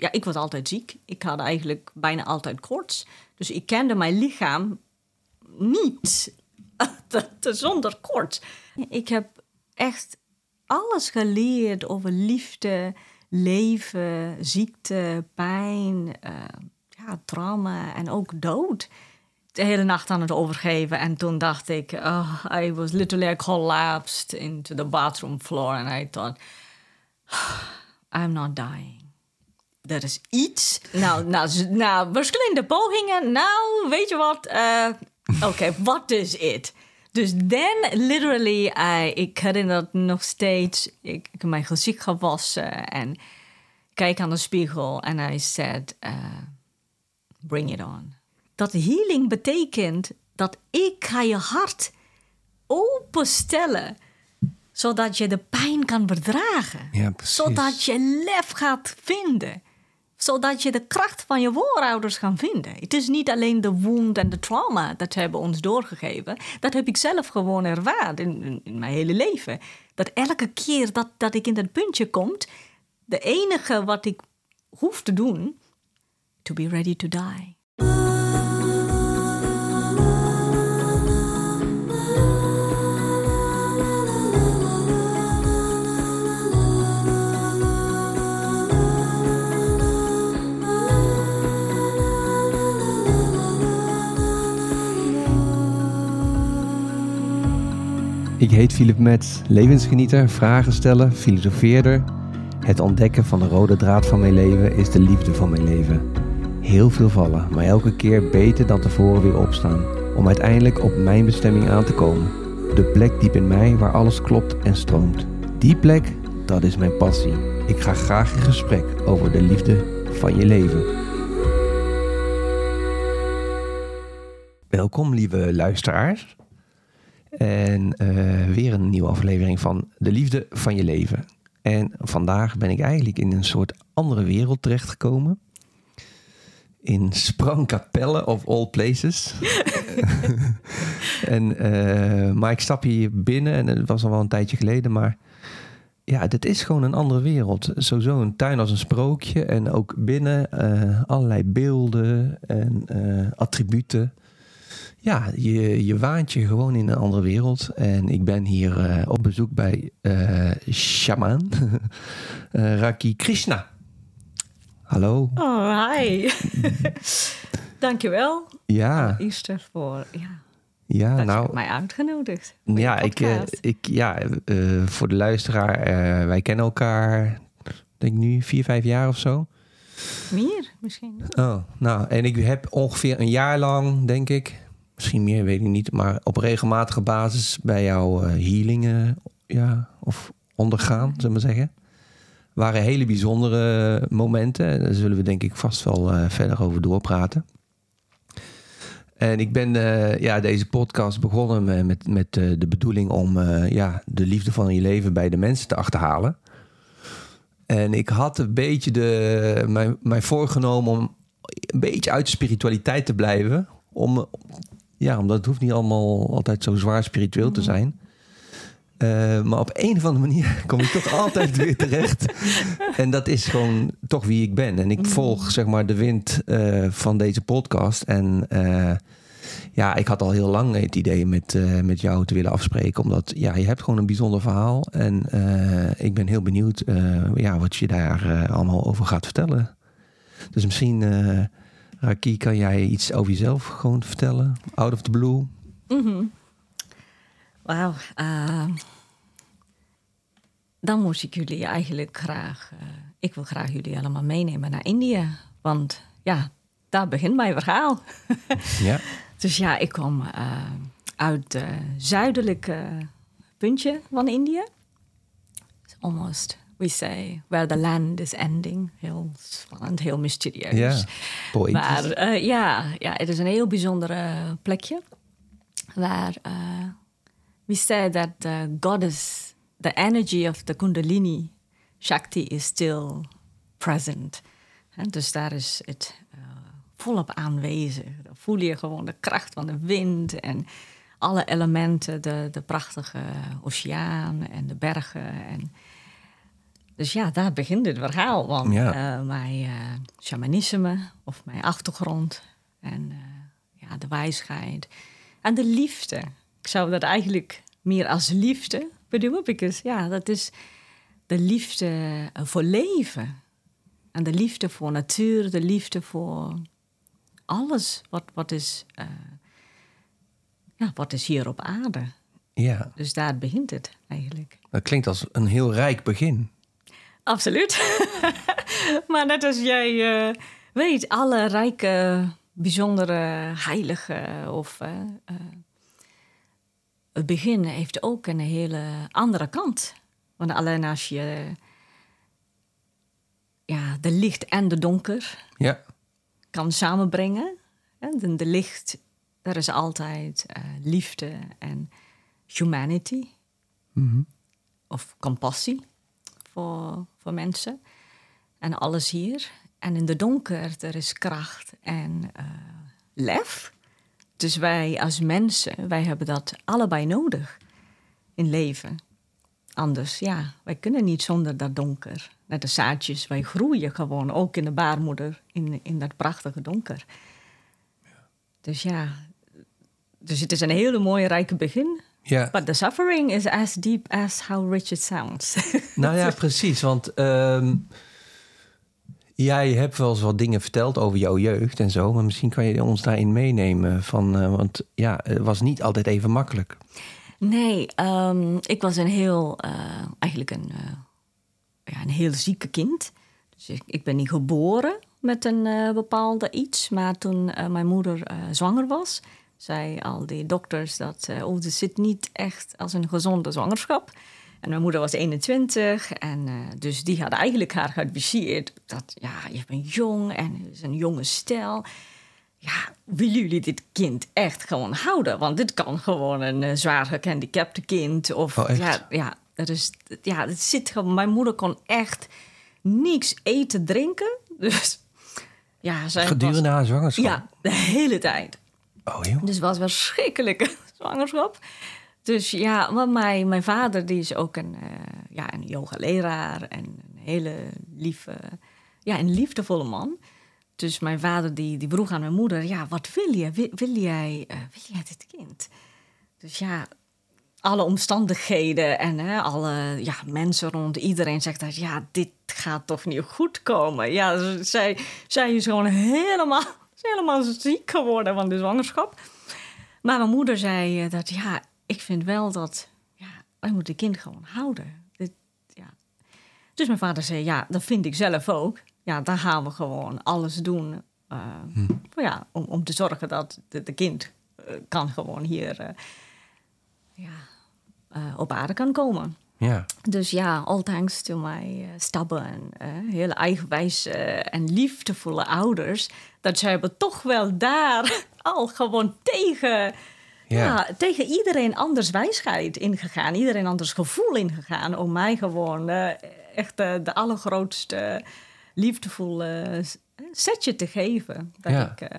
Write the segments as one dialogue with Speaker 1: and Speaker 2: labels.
Speaker 1: ja, ik was altijd ziek. Ik had eigenlijk bijna altijd koorts. Dus ik kende mijn lichaam niet zonder koorts. Ik heb echt alles geleerd over liefde, leven, ziekte, pijn, uh, ja, trauma en ook dood. De hele nacht aan het overgeven. En toen dacht ik, oh, I was literally collapsed into the bathroom floor. And I thought, I'm not dying. Er is iets. Nou, nou, nou verschillende pogingen. Nou, weet je wat? Uh, Oké, okay, what is it? Dus dan, literally, uh, ik herinner het nog steeds. Ik, ik heb mijn gezicht gewassen en kijk aan de spiegel. En hij said, uh, bring it on. Dat healing betekent dat ik ga je hart openstellen zodat je de pijn kan verdragen.
Speaker 2: Ja,
Speaker 1: zodat je lef gaat vinden zodat je de kracht van je voorouders kan vinden. Het is niet alleen de wound en de trauma dat ze hebben ons doorgegeven. Dat heb ik zelf gewoon ervaren in, in, mijn hele leven. Dat elke keer dat, dat ik in dat puntje kom, de enige wat ik hoef te doen, to be ready to die.
Speaker 2: Ik heet Philip Metz, levensgenieter, vragen stellen, filosofeerder. Het ontdekken van de rode draad van mijn leven is de liefde van mijn leven. Heel veel vallen, maar elke keer beter dan tevoren weer opstaan. Om uiteindelijk op mijn bestemming aan te komen. De plek diep in mij waar alles klopt en stroomt. Die plek, dat is mijn passie. Ik ga graag in gesprek over de liefde van je leven. Welkom lieve luisteraars. En uh, weer een nieuwe aflevering van De Liefde van Je Leven. En vandaag ben ik eigenlijk in een soort andere wereld terechtgekomen. In Sprangkapelle of all places. en, uh, maar ik stap hier binnen en het was al wel een tijdje geleden, maar ja, dit is gewoon een andere wereld. Sowieso een tuin als een sprookje en ook binnen uh, allerlei beelden en attributen ja, je, je waant je gewoon in een andere wereld. En ik ben hier uh, op bezoek bij uh, shaman uh, Raki Krishna. Hallo.
Speaker 1: Oh, hi. Dankjewel.
Speaker 2: Ja.
Speaker 1: Eerst voor, ja.
Speaker 2: Ja,
Speaker 1: dat
Speaker 2: nou.
Speaker 1: Je mij uitgenodigd.
Speaker 2: Ja, ik, ik, ja voor de luisteraar, wij kennen elkaar, denk nu vier, vijf jaar of zo.
Speaker 1: Meer misschien.
Speaker 2: Oh, nou, en ik heb ongeveer een jaar lang, denk ik, misschien meer, weet ik niet, maar op regelmatige basis bij jou uh, healingen ja, of ondergaan, zullen we zeggen. Waren hele bijzondere momenten. Daar zullen we denk ik vast wel uh, verder over doorpraten. En ik ben uh, ja, deze podcast begonnen met, met de bedoeling om ja, de liefde van je leven bij de mensen te achterhalen. En ik had een beetje de, mij, mij voorgenomen om een beetje uit de spiritualiteit te blijven. Om ja, omdat het hoeft niet allemaal altijd zo zwaar spiritueel te zijn. Uh, maar op een of andere manier kom ik toch altijd weer terecht. En dat is gewoon toch wie ik ben. En ik volg zeg maar de wind uh, van deze podcast. En uh, ja, ik had al heel lang het idee met, met jou te willen afspreken. Omdat ja, je hebt gewoon een bijzonder verhaal. En ik ben heel benieuwd ja, wat je daar allemaal over gaat vertellen. Dus misschien Raki, kan jij iets over jezelf gewoon vertellen? Out of the blue?
Speaker 1: Mm Wauw. Uh, dan moest ik jullie eigenlijk graag... Uh, ik wil graag jullie allemaal meenemen naar India. Want ja, daar begint mijn verhaal.
Speaker 2: ja.
Speaker 1: Dus ja, ik kom uh, uit het zuidelijke puntje van India. Almost we say where the land is ending. Heel spannend, heel mysterieus.
Speaker 2: Ja,
Speaker 1: poëtisch. Maar uh, ja, ja, het is een heel bijzondere plekje. Waar uh, we say that the goddess, the energy of the kundalini Shakti is still present. En dus daar is het uh, volop aanwezig. Dan voel je gewoon de kracht van de wind en alle elementen, de, de prachtige oceaan en de bergen en Dus ja, daar begint het verhaal. Want
Speaker 2: Ja.
Speaker 1: eh, mijn eh, shamanisme of mijn achtergrond en eh, ja, de wijsheid en de liefde. Ik zou dat eigenlijk meer als liefde bedoelen. Because ja, dat is de liefde voor leven. En de liefde voor natuur, de liefde voor alles wat, wat, is, ja, wat is hier op aarde.
Speaker 2: Ja,
Speaker 1: Dus daar begint het eigenlijk.
Speaker 2: dat klinkt als een heel rijk begin.
Speaker 1: Absoluut. maar net als jij eh, weet, alle rijke, bijzondere heiligen of eh, eh, het begin heeft ook een hele andere kant. Want alleen als je ja, de licht en de donker
Speaker 2: Ja,
Speaker 1: kan samenbrengen. hè, De, licht, er is altijd liefde en humanity
Speaker 2: Mhm.
Speaker 1: of compassie voor, voor mensen. En alles hier. En in de donker, er is kracht en eh, lef. Dus wij als mensen, wij hebben dat allebei nodig in leven. Anders, ja, wij kunnen niet zonder dat donker. Net de zaadjes, wij groeien gewoon ook in de baarmoeder, in, in dat prachtige donker. Dus ja, dus het is een hele mooie, rijke begin.
Speaker 2: Ja.
Speaker 1: But the suffering is as deep as how rich it sounds.
Speaker 2: Nou ja, precies. Want ehm, jij hebt wel eens wat dingen verteld over jouw jeugd en zo. Maar misschien kan je ons daarin meenemen. Van, eh, want ja, het was niet altijd even makkelijk.
Speaker 1: nee, ehm, ik was een heel, eh, eigenlijk een, eh, ja, een heel zieke kind. Dus ik, ik ben niet geboren met een bepaalde iets. Maar toen mijn moeder zwanger was, zei al die dokters dat eh, oh, het zit niet echt als een gezonde zwangerschap. En mijn moeder was 21 en eh, dus die had eigenlijk haar geadviseerd dat ja, je bent jong en het is een jonge stijl. Ja, willen jullie dit kind echt gewoon houden? Want dit kan gewoon een eh, zwaar gehandicapte kind. Of
Speaker 2: Oh,
Speaker 1: ja, ja, dat is, ja, het zit gewoon. Mijn moeder kon echt niks eten, drinken. Dus ja, zij
Speaker 2: Gedurende haar
Speaker 1: was,
Speaker 2: zwangerschap.
Speaker 1: ja, de hele tijd.
Speaker 2: Oh.
Speaker 1: Dus het was wel verschrikkelijke zwangerschap. Dus ja, mijn, mijn vader die is ook een, eh ja, een yoga-leraar en een hele lieve, ja, een liefdevolle man. Dus mijn vader die, die vroeg aan mijn moeder, ja, wat wil je? Wil, jij, eh, wil jij dit kind? Dus ja, alle omstandigheden en hè, alle ja, mensen rond iedereen zegt dat ja, dit gaat toch niet goed komen. Ja, zij, zij is gewoon helemaal, is helemaal ziek geworden van de zwangerschap. Maar mijn moeder zei eh, dat ja, ik vind wel dat ja, wij moeten het kind gewoon houden. Dit, ja. Dus mijn vader zei ja, dat vind ik zelf ook. Ja, dan gaan we gewoon alles doen eh, voor, ja, om, om te zorgen dat de, de kind eh, kan gewoon hier ja, op aarde kan komen.
Speaker 2: Ja.
Speaker 1: Dus ja, all thanks to my stubborn, hele eigenwijs uh, en liefdevolle ouders, dat zij hebben toch wel daar al gewoon tegen,
Speaker 2: Ja.
Speaker 1: ja. tegen iedereen anders wijsheid ingegaan, iedereen anders gevoel ingegaan, om mij gewoon uh, echt uh, de allergrootste liefdevolle setje te geven. Dat
Speaker 2: Ja.
Speaker 1: ik, uh,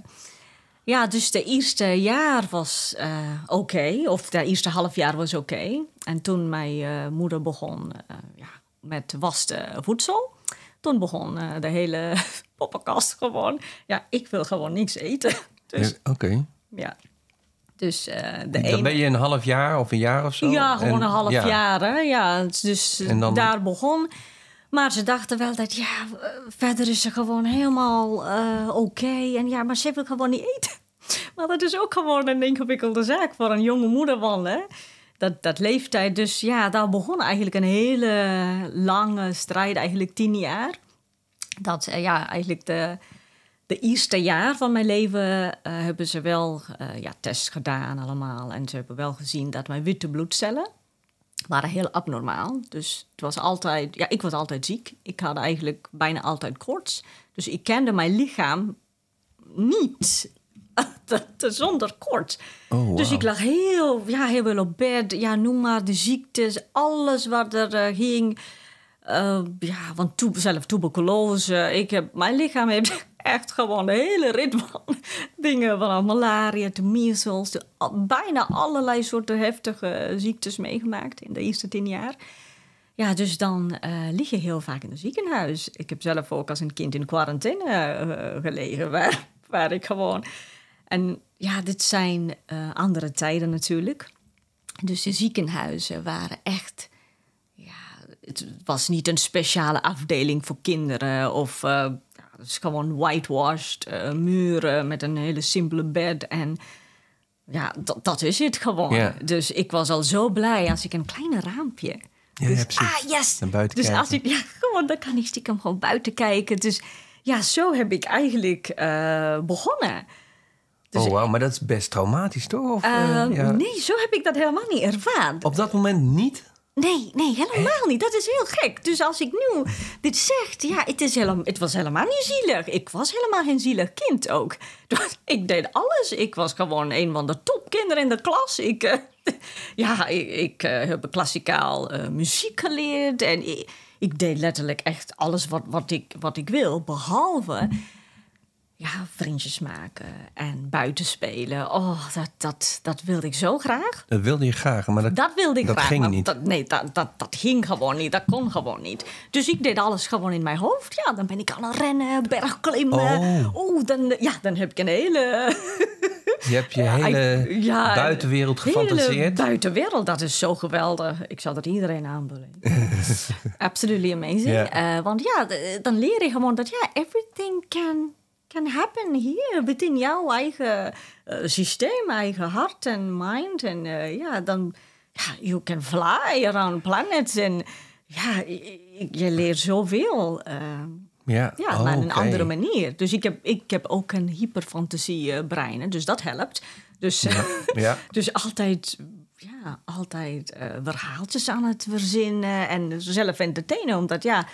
Speaker 1: ja, dus de eerste jaar was uh, oké, of de eerste half jaar was oké. En toen mijn uh, moeder begon ja, met waste voedsel, toen begon uh, de hele poppenkast gewoon. Ja, ik wil gewoon niks eten. Dus
Speaker 2: Ja, Oké.
Speaker 1: ja. Dus uh, de
Speaker 2: Dan
Speaker 1: ene...
Speaker 2: ben je een half jaar of een jaar of zo?
Speaker 1: Ja, gewoon
Speaker 2: En-
Speaker 1: een half
Speaker 2: ja.
Speaker 1: jaar. Hè? Ja, dus
Speaker 2: dan-
Speaker 1: daar begon. Maar ze dachten wel dat, ja, eh, verder is ze gewoon helemaal eh, oké. En ja, maar ze wil gewoon niet eten. Maar dat is ook gewoon een ingewikkelde zaak voor een jonge moeder van, hè. Dat, dat leeftijd. Dus ja, daar begon eigenlijk een hele lange strijd, eigenlijk tien jaar. Dat, eh, ja, eigenlijk de, de eerste jaar van mijn leven eh, hebben ze wel eh, ja, tests gedaan allemaal. En ze hebben wel gezien dat mijn witte bloedcellen waren heel abnormaal. Dus het was altijd, ja, ik was altijd ziek. Ik had eigenlijk bijna altijd koorts. Dus ik kende mijn lichaam niet te- te- zonder koorts.
Speaker 2: Oh,
Speaker 1: Dus ik lag heel, ja, heel veel op bed. Ja, noem maar de ziektes, alles wat er eh, ging. Eh, ja, want zelf tuberculose. Ik heb, mijn lichaam heeft echt gewoon een hele rit van dingen. Van malaria, de measles, de, bijna allerlei soorten heftige ziektes meegemaakt in de eerste tien jaar. ja, dus dan uh, lig je heel vaak in het ziekenhuis. Ik heb zelf ook als een kind in quarantaine uh, gelegen, waar, waar ik gewoon. En ja, dit zijn uh, andere tijden natuurlijk. Dus de ziekenhuizen waren echt. Ja, het was niet een speciale afdeling voor kinderen of. Ja, het is gewoon whitewashed muren met een hele simpele bed en ja, dat, dat is het gewoon. Dus ik was al zo blij als ik een kleine raampje.
Speaker 2: Ja,
Speaker 1: dus,
Speaker 2: ja,
Speaker 1: ah, yes.
Speaker 2: Naar buiten
Speaker 1: dus
Speaker 2: kijken.
Speaker 1: als ik, ja, gewoon, dan kan ik stiekem gewoon buiten kijken. Dus ja, zo heb ik eigenlijk eh, begonnen. Dus
Speaker 2: oh, wauw, maar dat is best traumatisch, toch? Of, eh,
Speaker 1: Ehm,
Speaker 2: ja.
Speaker 1: Nee, zo heb ik dat helemaal niet ervaren.
Speaker 2: Op dat moment niet?
Speaker 1: Nee, nee, helemaal niet. Dat is heel gek. Dus als ik nu dit zeg, ja, het, is helemaal, het was helemaal niet zielig. Ik was helemaal geen zielig kind ook. Dus Ik deed alles. Ik was gewoon een van de topkinderen in de klas. Ik, eh, ja, ik, ik eh, heb klassikaal muziek geleerd. En ik, ik deed letterlijk echt alles wat, wat, ik, wat ik wil. Behalve ja, vriendjes maken en buiten spelen. Oh, dat, dat, dat wilde ik zo graag.
Speaker 2: Dat wilde je graag, maar dat,
Speaker 1: Dat wilde ik
Speaker 2: dat
Speaker 1: graag.
Speaker 2: ging niet.
Speaker 1: Dat, nee, dat, dat, dat ging gewoon niet. Dat kon gewoon niet. Dus ik deed alles gewoon in mijn hoofd. Ja, dan ben ik aan het rennen, bergklimmen.
Speaker 2: Oh.
Speaker 1: Oeh, dan, ja, dan heb ik een hele...
Speaker 2: je hebt je hele
Speaker 1: ja,
Speaker 2: buitenwereld
Speaker 1: hele
Speaker 2: gefantaseerd.
Speaker 1: buitenwereld, dat is zo geweldig. Ik zou dat iedereen aanbevelen. Absolutely amazing. Eh, want ja, dan leer je gewoon dat ja, everything can, can happen here. Within jouw eigen eh, systeem, eigen hart en mind. En eh, ja, dan, ja, you can fly around planets. En ja, je leert zoveel. eh,
Speaker 2: Ja,
Speaker 1: ja,
Speaker 2: oh,
Speaker 1: maar op een andere manier. Dus ik heb, ik heb ook een hyperfantasie brein. hè, Dus dat helpt. Dus, eh,
Speaker 2: Ja.
Speaker 1: dus altijd, ja, altijd eh, verhaaltjes aan het verzinnen en zelf entertainen. Omdat ja,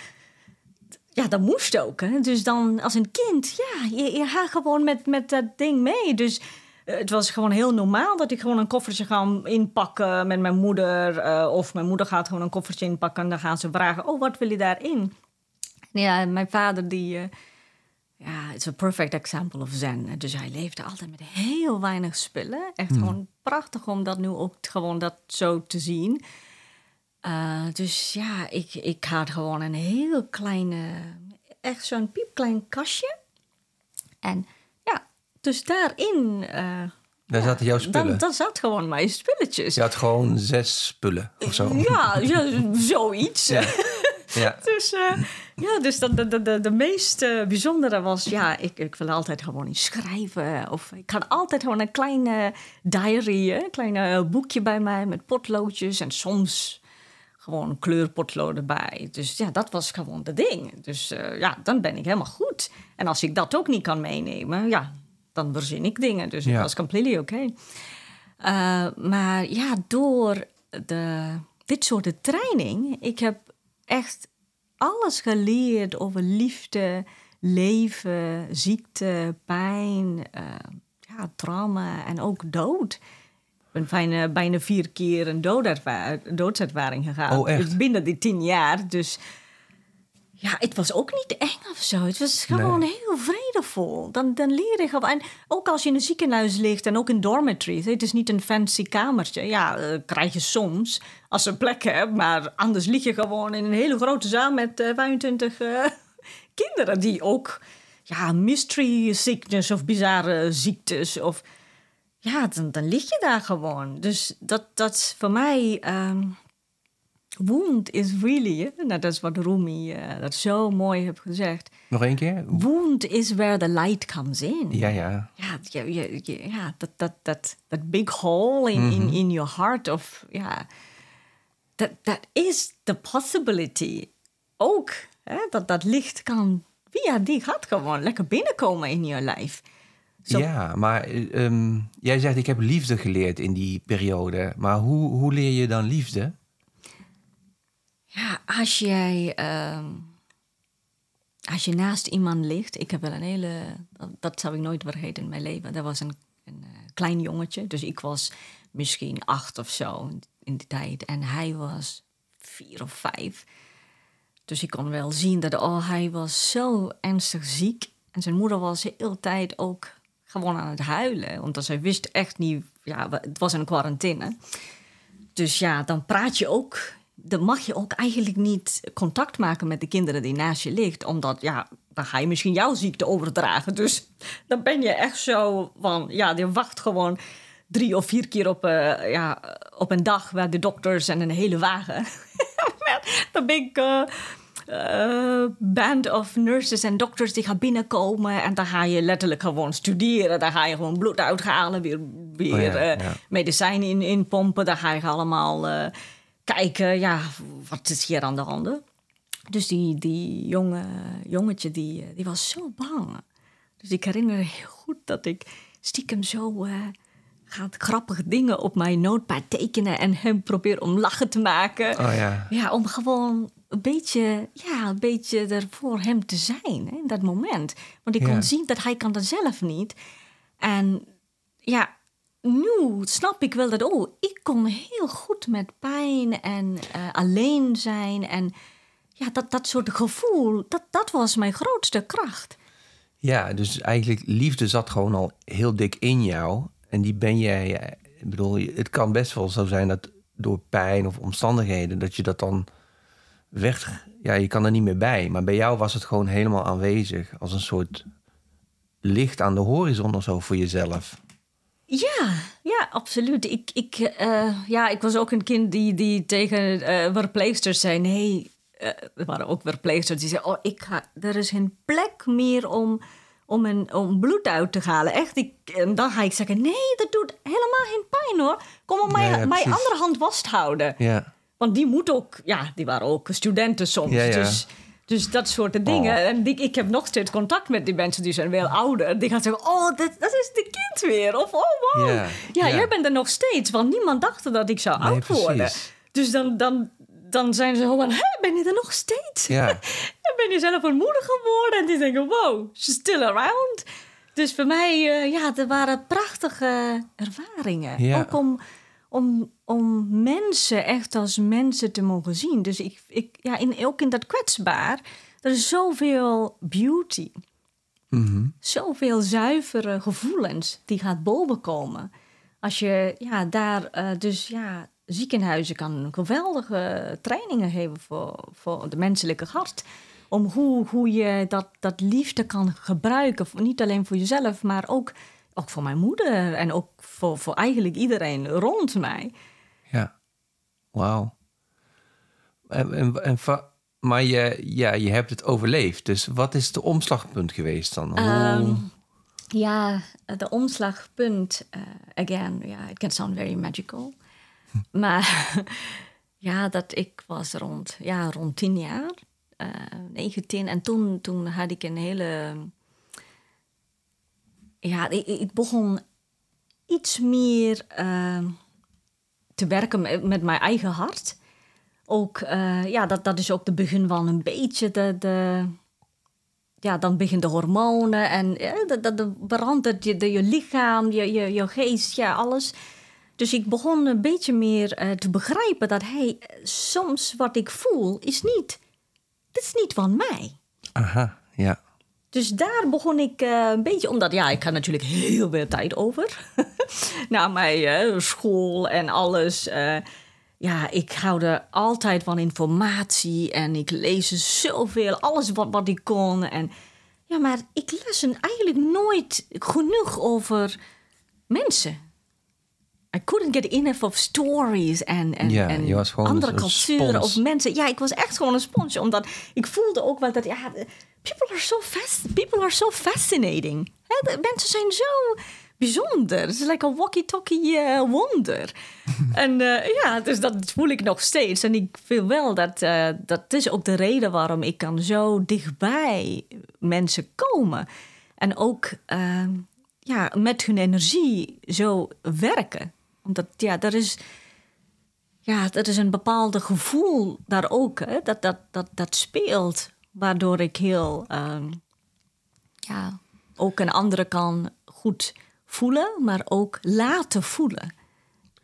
Speaker 1: ja, dat moest ook. Hè? Dus dan als een kind, ja, je, je gaat gewoon met, met dat ding mee. Dus eh, het was gewoon heel normaal dat ik gewoon een koffertje ga inpakken met mijn moeder. eh, of mijn moeder gaat gewoon een koffertje inpakken en dan gaan ze vragen, oh, wat wil je daarin? Ja, mijn vader die... eh, ja, het is een perfect example of zen. Dus hij leefde altijd met heel weinig spullen. Echt gewoon prachtig om dat nu ook gewoon dat zo te zien. Eh, dus ja, ik, ik had gewoon een heel kleine, echt zo'n piepklein kastje. En ja, dus daarin... eh,
Speaker 2: Daar zaten jouw spullen.
Speaker 1: Dan, dan zat gewoon mijn spulletjes.
Speaker 2: Je had gewoon zes spullen of zo.
Speaker 1: Ja, ja, zoiets.
Speaker 2: Ja.
Speaker 1: Dus, eh, ja, dus dat, de, de, de, de meest bijzondere was, ja, ik, ik wil altijd gewoon iets schrijven. Of ik had altijd gewoon een kleine diary, een klein boekje bij mij met potloodjes en soms gewoon kleurpotloden bij. Dus ja, dat was gewoon de ding. Dus eh, ja, dan ben ik helemaal goed. En als ik dat ook niet kan meenemen, ja, dan verzin ik dingen. Dus
Speaker 2: Ja.
Speaker 1: dat was completely oké. Eh, maar ja, door de, dit soort training, ik heb echt alles geleerd over liefde, leven, ziekte, pijn, eh, ja, trauma en ook dood. Ik ben bijna, bijna vier keer een doodservaring gegaan.
Speaker 2: Oh, echt?
Speaker 1: Binnen die tien jaar. Dus ja, het was ook niet eng of zo. Het was gewoon heel vredevol. Dan, dan leer je gewoon. En ook als je in een ziekenhuis ligt en ook in dormitories. Het is niet een fancy kamertje. Ja, eh, krijg je soms als je een plek hebt. Maar anders lig je gewoon in een hele grote zaal met eh, 25 eh, kinderen die ook ja, mystery sickness of bizarre ziektes of ja, dan, dan lig je daar gewoon. Dus dat, dat is voor mij. ehm, wound is really. hè, Nou, dat is wat Rumi eh, dat zo mooi heeft gezegd.
Speaker 2: Nog één keer?
Speaker 1: Wound is where the light comes in.
Speaker 2: Ja, ja.
Speaker 1: Ja, je- ja dat, dat, dat, dat big hole in, in, in your heart of ja, dat that is the possibility. Ook hè, dat dat licht kan via die gat gewoon lekker binnenkomen in je lijf. Zo-
Speaker 2: Ja, maar eh, ehm, jij zegt ik heb liefde geleerd in die periode. Maar hoe, hoe leer je dan liefde?
Speaker 1: Ja, als jij, ehm, als je naast iemand ligt, ik heb wel een hele, dat, zou ik nooit vergeten in mijn leven. Dat was een, een eh, klein jongetje, dus ik was misschien acht of zo in, in die tijd. En hij was vier of vijf. Dus ik kon wel zien dat oh, hij was zo ernstig ziek. En zijn moeder was de hele tijd ook gewoon aan het huilen. Want zij wist echt niet, ja, het was een quarantaine. Dus ja, dan praat je ook dan mag je ook eigenlijk niet contact maken met de kinderen die naast je ligt. Omdat, ja, dan ga je misschien jouw ziekte overdragen. Dus dan ben je echt zo van, ja, je wacht gewoon drie of vier keer op, uh, ja, op een dag... waar de dokters en een hele wagen... dan ben ik... Uh, uh, band of nurses en dokters die gaan binnenkomen. En dan ga je letterlijk gewoon studeren. Dan ga je gewoon bloed uithalen, weer, weer oh ja, ja. medicijnen in, inpompen. Dan ga je allemaal uh, kijken, ja, wat is hier aan de hand? Dus die, die jonge jongetje, die, die was zo bang. Dus ik herinner me heel goed dat ik stiekem zo... Uh, gaat grappige dingen op mijn notepad tekenen en hem probeer om lachen te maken.
Speaker 2: Oh ja.
Speaker 1: Ja, om gewoon een beetje, ja, een beetje er voor hem te zijn hè, in dat moment. Want ik
Speaker 2: Ja.
Speaker 1: kon zien dat hij kan dat zelf niet. En ja, nu snap ik wel dat, oh, ik kon heel goed met pijn en eh, alleen zijn. En ja, dat, dat soort gevoel, dat, dat was mijn grootste kracht.
Speaker 2: Ja, dus eigenlijk liefde zat gewoon al heel dik in jou. En die ben jij, ja, ik bedoel, het kan best wel zo zijn dat door pijn of omstandigheden, dat je dat dan weg, ja, je kan er niet meer bij. Maar bij jou was het gewoon helemaal aanwezig, als een soort licht aan de horizon of zo voor jezelf.
Speaker 1: Ja, ja, absoluut. Ik, ik, eh, ja, ik was ook een kind die, die tegen eh verpleegsters zei: nee, eh, er waren ook verpleegsters die zeiden: oh, ik ga, er is geen plek meer om, om, een, om bloed uit te halen. Echt, ik, en dan ga ik zeggen: nee, dat doet helemaal geen pijn hoor. Kom op mijn,
Speaker 2: Ja,
Speaker 1: mijn andere hand vasthouden.
Speaker 2: Ja,
Speaker 1: Want die moet ook, ja, die waren ook studenten soms.
Speaker 2: Ja, ja.
Speaker 1: Dus, dus dat soort dingen.
Speaker 2: Oh.
Speaker 1: En die, ik heb nog steeds contact met die mensen, die zijn wel ouder. Die gaan zeggen, oh, dat, dat is de kind weer. Of, oh, wow.
Speaker 2: Ja,
Speaker 1: jij bent er nog steeds. Want niemand dacht dat ik zou
Speaker 2: Nee,
Speaker 1: oud worden.
Speaker 2: precies.
Speaker 1: Dus dan, dan, dan zijn ze gewoon, hè, ben je er nog steeds?
Speaker 2: ja,
Speaker 1: Dan ben je zelf een moeder geworden. En die denken, wow, she's still around. Dus voor mij, eh, ja, er waren prachtige ervaringen. Ook om, om, om mensen echt als mensen te mogen zien. Dus ik, ik, ja, in, ook in dat kwetsbaar, er is zoveel beauty.
Speaker 2: Mhm.
Speaker 1: Zoveel zuivere gevoelens die gaat bovenkomen. Als je ja, daar eh, dus ja, ziekenhuizen kan geweldige trainingen geven voor, voor de menselijke hart. Om hoe, hoe je dat, dat liefde kan gebruiken. Niet alleen voor jezelf, maar ook, ook voor mijn moeder. En ook voor, voor eigenlijk iedereen rond mij.
Speaker 2: ja. Wauw. En, en, en, maar je, ja, je hebt het overleefd. Dus wat is de omslagpunt geweest dan?
Speaker 1: Ehm, ja, de omslagpunt, eh, again, ja, it can sound very magical. maar ja, dat ik was rond, ja, rond tien jaar, eh 19. En toen, toen had ik een hele... Ja, ik, ik begon iets meer eh, te werken met, mijn eigen hart. Ook, eh, ja, dat, dat is ook de begin van een beetje de... de ja, dan beginnen de hormonen en ja, dat, dat, dat verandert je, je lichaam, je, je, je geest, ja, alles. Dus ik begon een beetje meer eh, te begrijpen dat hey, soms wat ik voel is niet, dit is niet van mij.
Speaker 2: Aha, ja.
Speaker 1: Dus daar begon ik eh, een beetje, omdat ja, ik had natuurlijk heel veel tijd over. Na mijn eh, school en alles. eh, ja, ik hou er altijd van informatie en ik lees zoveel, alles wat, wat ik kon. En, ja, maar ik las eigenlijk nooit genoeg over mensen. I couldn't get enough of stories en, en,
Speaker 2: Ja,
Speaker 1: andere culturen of mensen. Ja, ik was echt gewoon een spons. Omdat ik voelde ook wel dat, ja, people are so, fast, people are so fascinating. Hè, de mensen zijn zo bijzonder. Het is like a walkie-talkie eh, wonder. en eh, ja, dus dat voel ik nog steeds. En ik vind wel dat eh, dat is ook de reden waarom ik kan zo dichtbij mensen komen. En ook eh, ja, met hun energie zo werken. Omdat ja, er is ja, dat is een bepaalde gevoel daar ook. Hè? Dat, dat, dat, dat speelt. Waardoor ik heel, ehm, ja, ook een andere kan goed voelen, maar ook laten voelen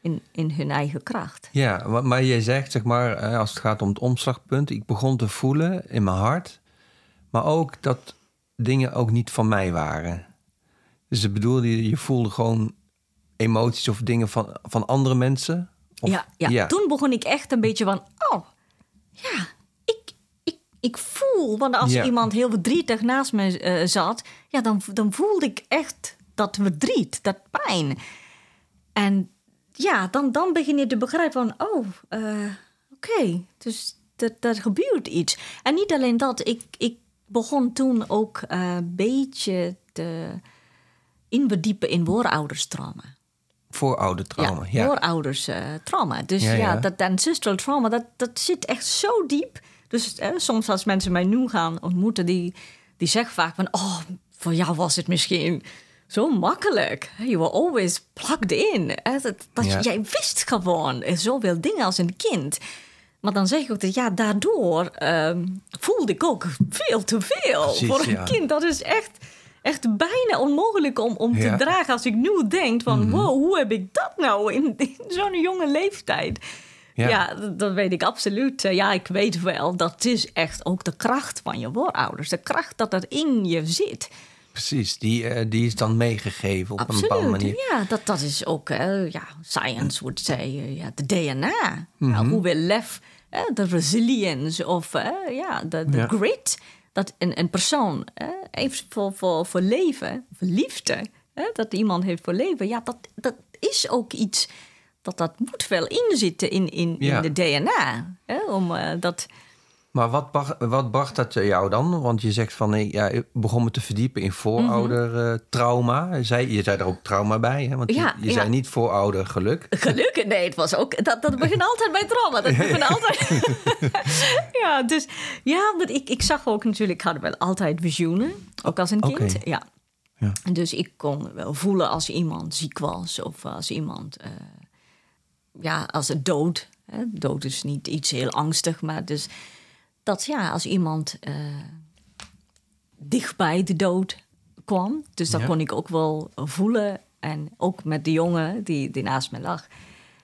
Speaker 1: in, in hun eigen kracht.
Speaker 2: Ja, maar, maar jij zegt, zeg maar, als het gaat om het omslagpunt, ik begon te voelen in mijn hart, maar ook dat dingen ook niet van mij waren. Dus ik bedoel, je, je voelde gewoon emoties of dingen van, van andere mensen. Of-
Speaker 1: ja, ja. toen begon ik echt een beetje van, oh, ja, ik, voel, want als
Speaker 2: Ja.
Speaker 1: iemand heel verdrietig naast me eh, zat, ja, dan, dan voelde ik echt dat verdriet, dat pijn. En ja, dan, dan begin je te begrijpen van, oh, eh, oké, dus dat, dat gebeurt iets. En niet alleen dat, ik, ik begon toen ook eh, een beetje te inverdiepen in voorouderstrauma.
Speaker 2: Vooroudertrauma, ja.
Speaker 1: voorouders eh, trauma. Dus
Speaker 2: Ja,
Speaker 1: ja,
Speaker 2: ja.
Speaker 1: dat ancestral trauma, dat, dat zit echt zo diep. Dus eh, soms als mensen mij nu gaan ontmoeten, die, die zeggen vaak van... Oh, voor jou was het misschien zo makkelijk. You were always plugged in. hè. Dat, dat
Speaker 2: Ja.
Speaker 1: Jij wist gewoon zoveel dingen als een kind. Maar dan zeg ik ook dat ja, daardoor ehm, voelde ik ook veel te veel
Speaker 2: Precies,
Speaker 1: voor een
Speaker 2: ja.
Speaker 1: kind. Dat is echt, echt bijna onmogelijk om, om
Speaker 2: Ja.
Speaker 1: te dragen. Als ik nu denk van, wow, hoe heb ik dat nou in, in zo'n jonge leeftijd?
Speaker 2: Ja.
Speaker 1: Ja, dat, dat weet ik absoluut. Eh, Ja, ik weet wel, dat is echt ook de kracht van je voorouders. De kracht dat er in je zit.
Speaker 2: Precies, die, eh, die is dan meegegeven op een bepaalde manier.
Speaker 1: Ja, dat, dat is ook, eh, ja, science would say, ja, de DNA. Hoe we lef, de resilience of ja, de, de
Speaker 2: Ja.
Speaker 1: grit. Dat een, een persoon heeft voor, voor, voor leven, voor liefde, dat iemand heeft voor leven. Ja, dat, dat is ook iets dat dat moet wel inzitten in, in,
Speaker 2: Ja.
Speaker 1: in de DNA. Hè, om eh, dat...
Speaker 2: Maar wat, bracht- wat bracht dat jou dan? Want je zegt van, nee, ja, ik begon me te verdiepen in vooroudertrauma. Je zei, je zei er ook trauma bij, hè? Want je-
Speaker 1: Ja,
Speaker 2: je,
Speaker 1: ja.
Speaker 2: zei niet vooroudergeluk.
Speaker 1: Gelukkig, nee, het was ook. Dat, dat begint altijd bij trauma. Dat begint altijd. ja, dus ja, maar ik, ik zag ook natuurlijk, ik had wel altijd visioenen, ook als een kind. Ja.
Speaker 2: Ja.
Speaker 1: Dus ik kon wel voelen als iemand ziek was of als iemand, eh, ja, als het dood. Hè. Dood is niet iets heel angstig, maar dus dat ja, als iemand eh, dichtbij de dood kwam, dus dat
Speaker 2: Ja.
Speaker 1: kon ik ook wel voelen. En ook met de jongen die, die naast me lag.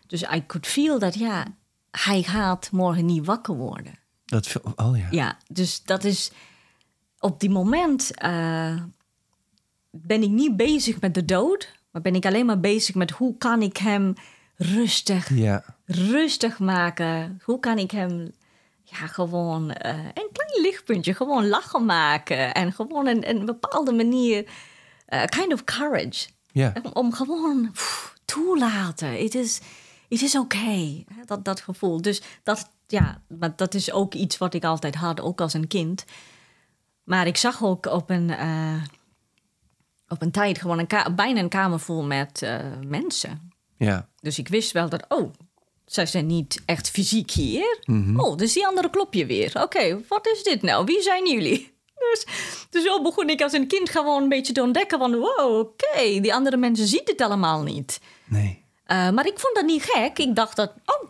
Speaker 1: Dus I could feel dat ja, hij gaat morgen niet wakker worden.
Speaker 2: Dat, oh ja.
Speaker 1: Ja, dus dat is op die moment eh, ben ik niet bezig met de dood, maar ben ik alleen maar bezig met hoe kan ik hem rustig,
Speaker 2: Ja,
Speaker 1: rustig maken. Hoe kan ik hem ja, gewoon eh, een klein lichtpuntje, gewoon lachen maken en gewoon een, een bepaalde manier, eh, kind of courage,
Speaker 2: ja.
Speaker 1: om, om gewoon pff, toelaten. Het is, het is oké, hè, dat, dat gevoel. Dus dat, ja, maar dat is ook iets wat ik altijd had, ook als een kind. Maar ik zag ook op een, eh, op een tijd gewoon een bijna een kamer vol met mensen.
Speaker 2: Ja.
Speaker 1: Dus ik wist wel dat, oh, zij zijn niet echt fysiek hier.
Speaker 2: Mhm.
Speaker 1: Oh, dus die andere klopje weer. Oké, wat is dit nou? Wie zijn jullie? Dus, dus zo begon ik als een kind gewoon een beetje te ontdekken van... wow, oké, die andere mensen zien dit allemaal niet.
Speaker 2: Nee.
Speaker 1: Eh, maar ik vond dat niet gek. Ik dacht dat, oh,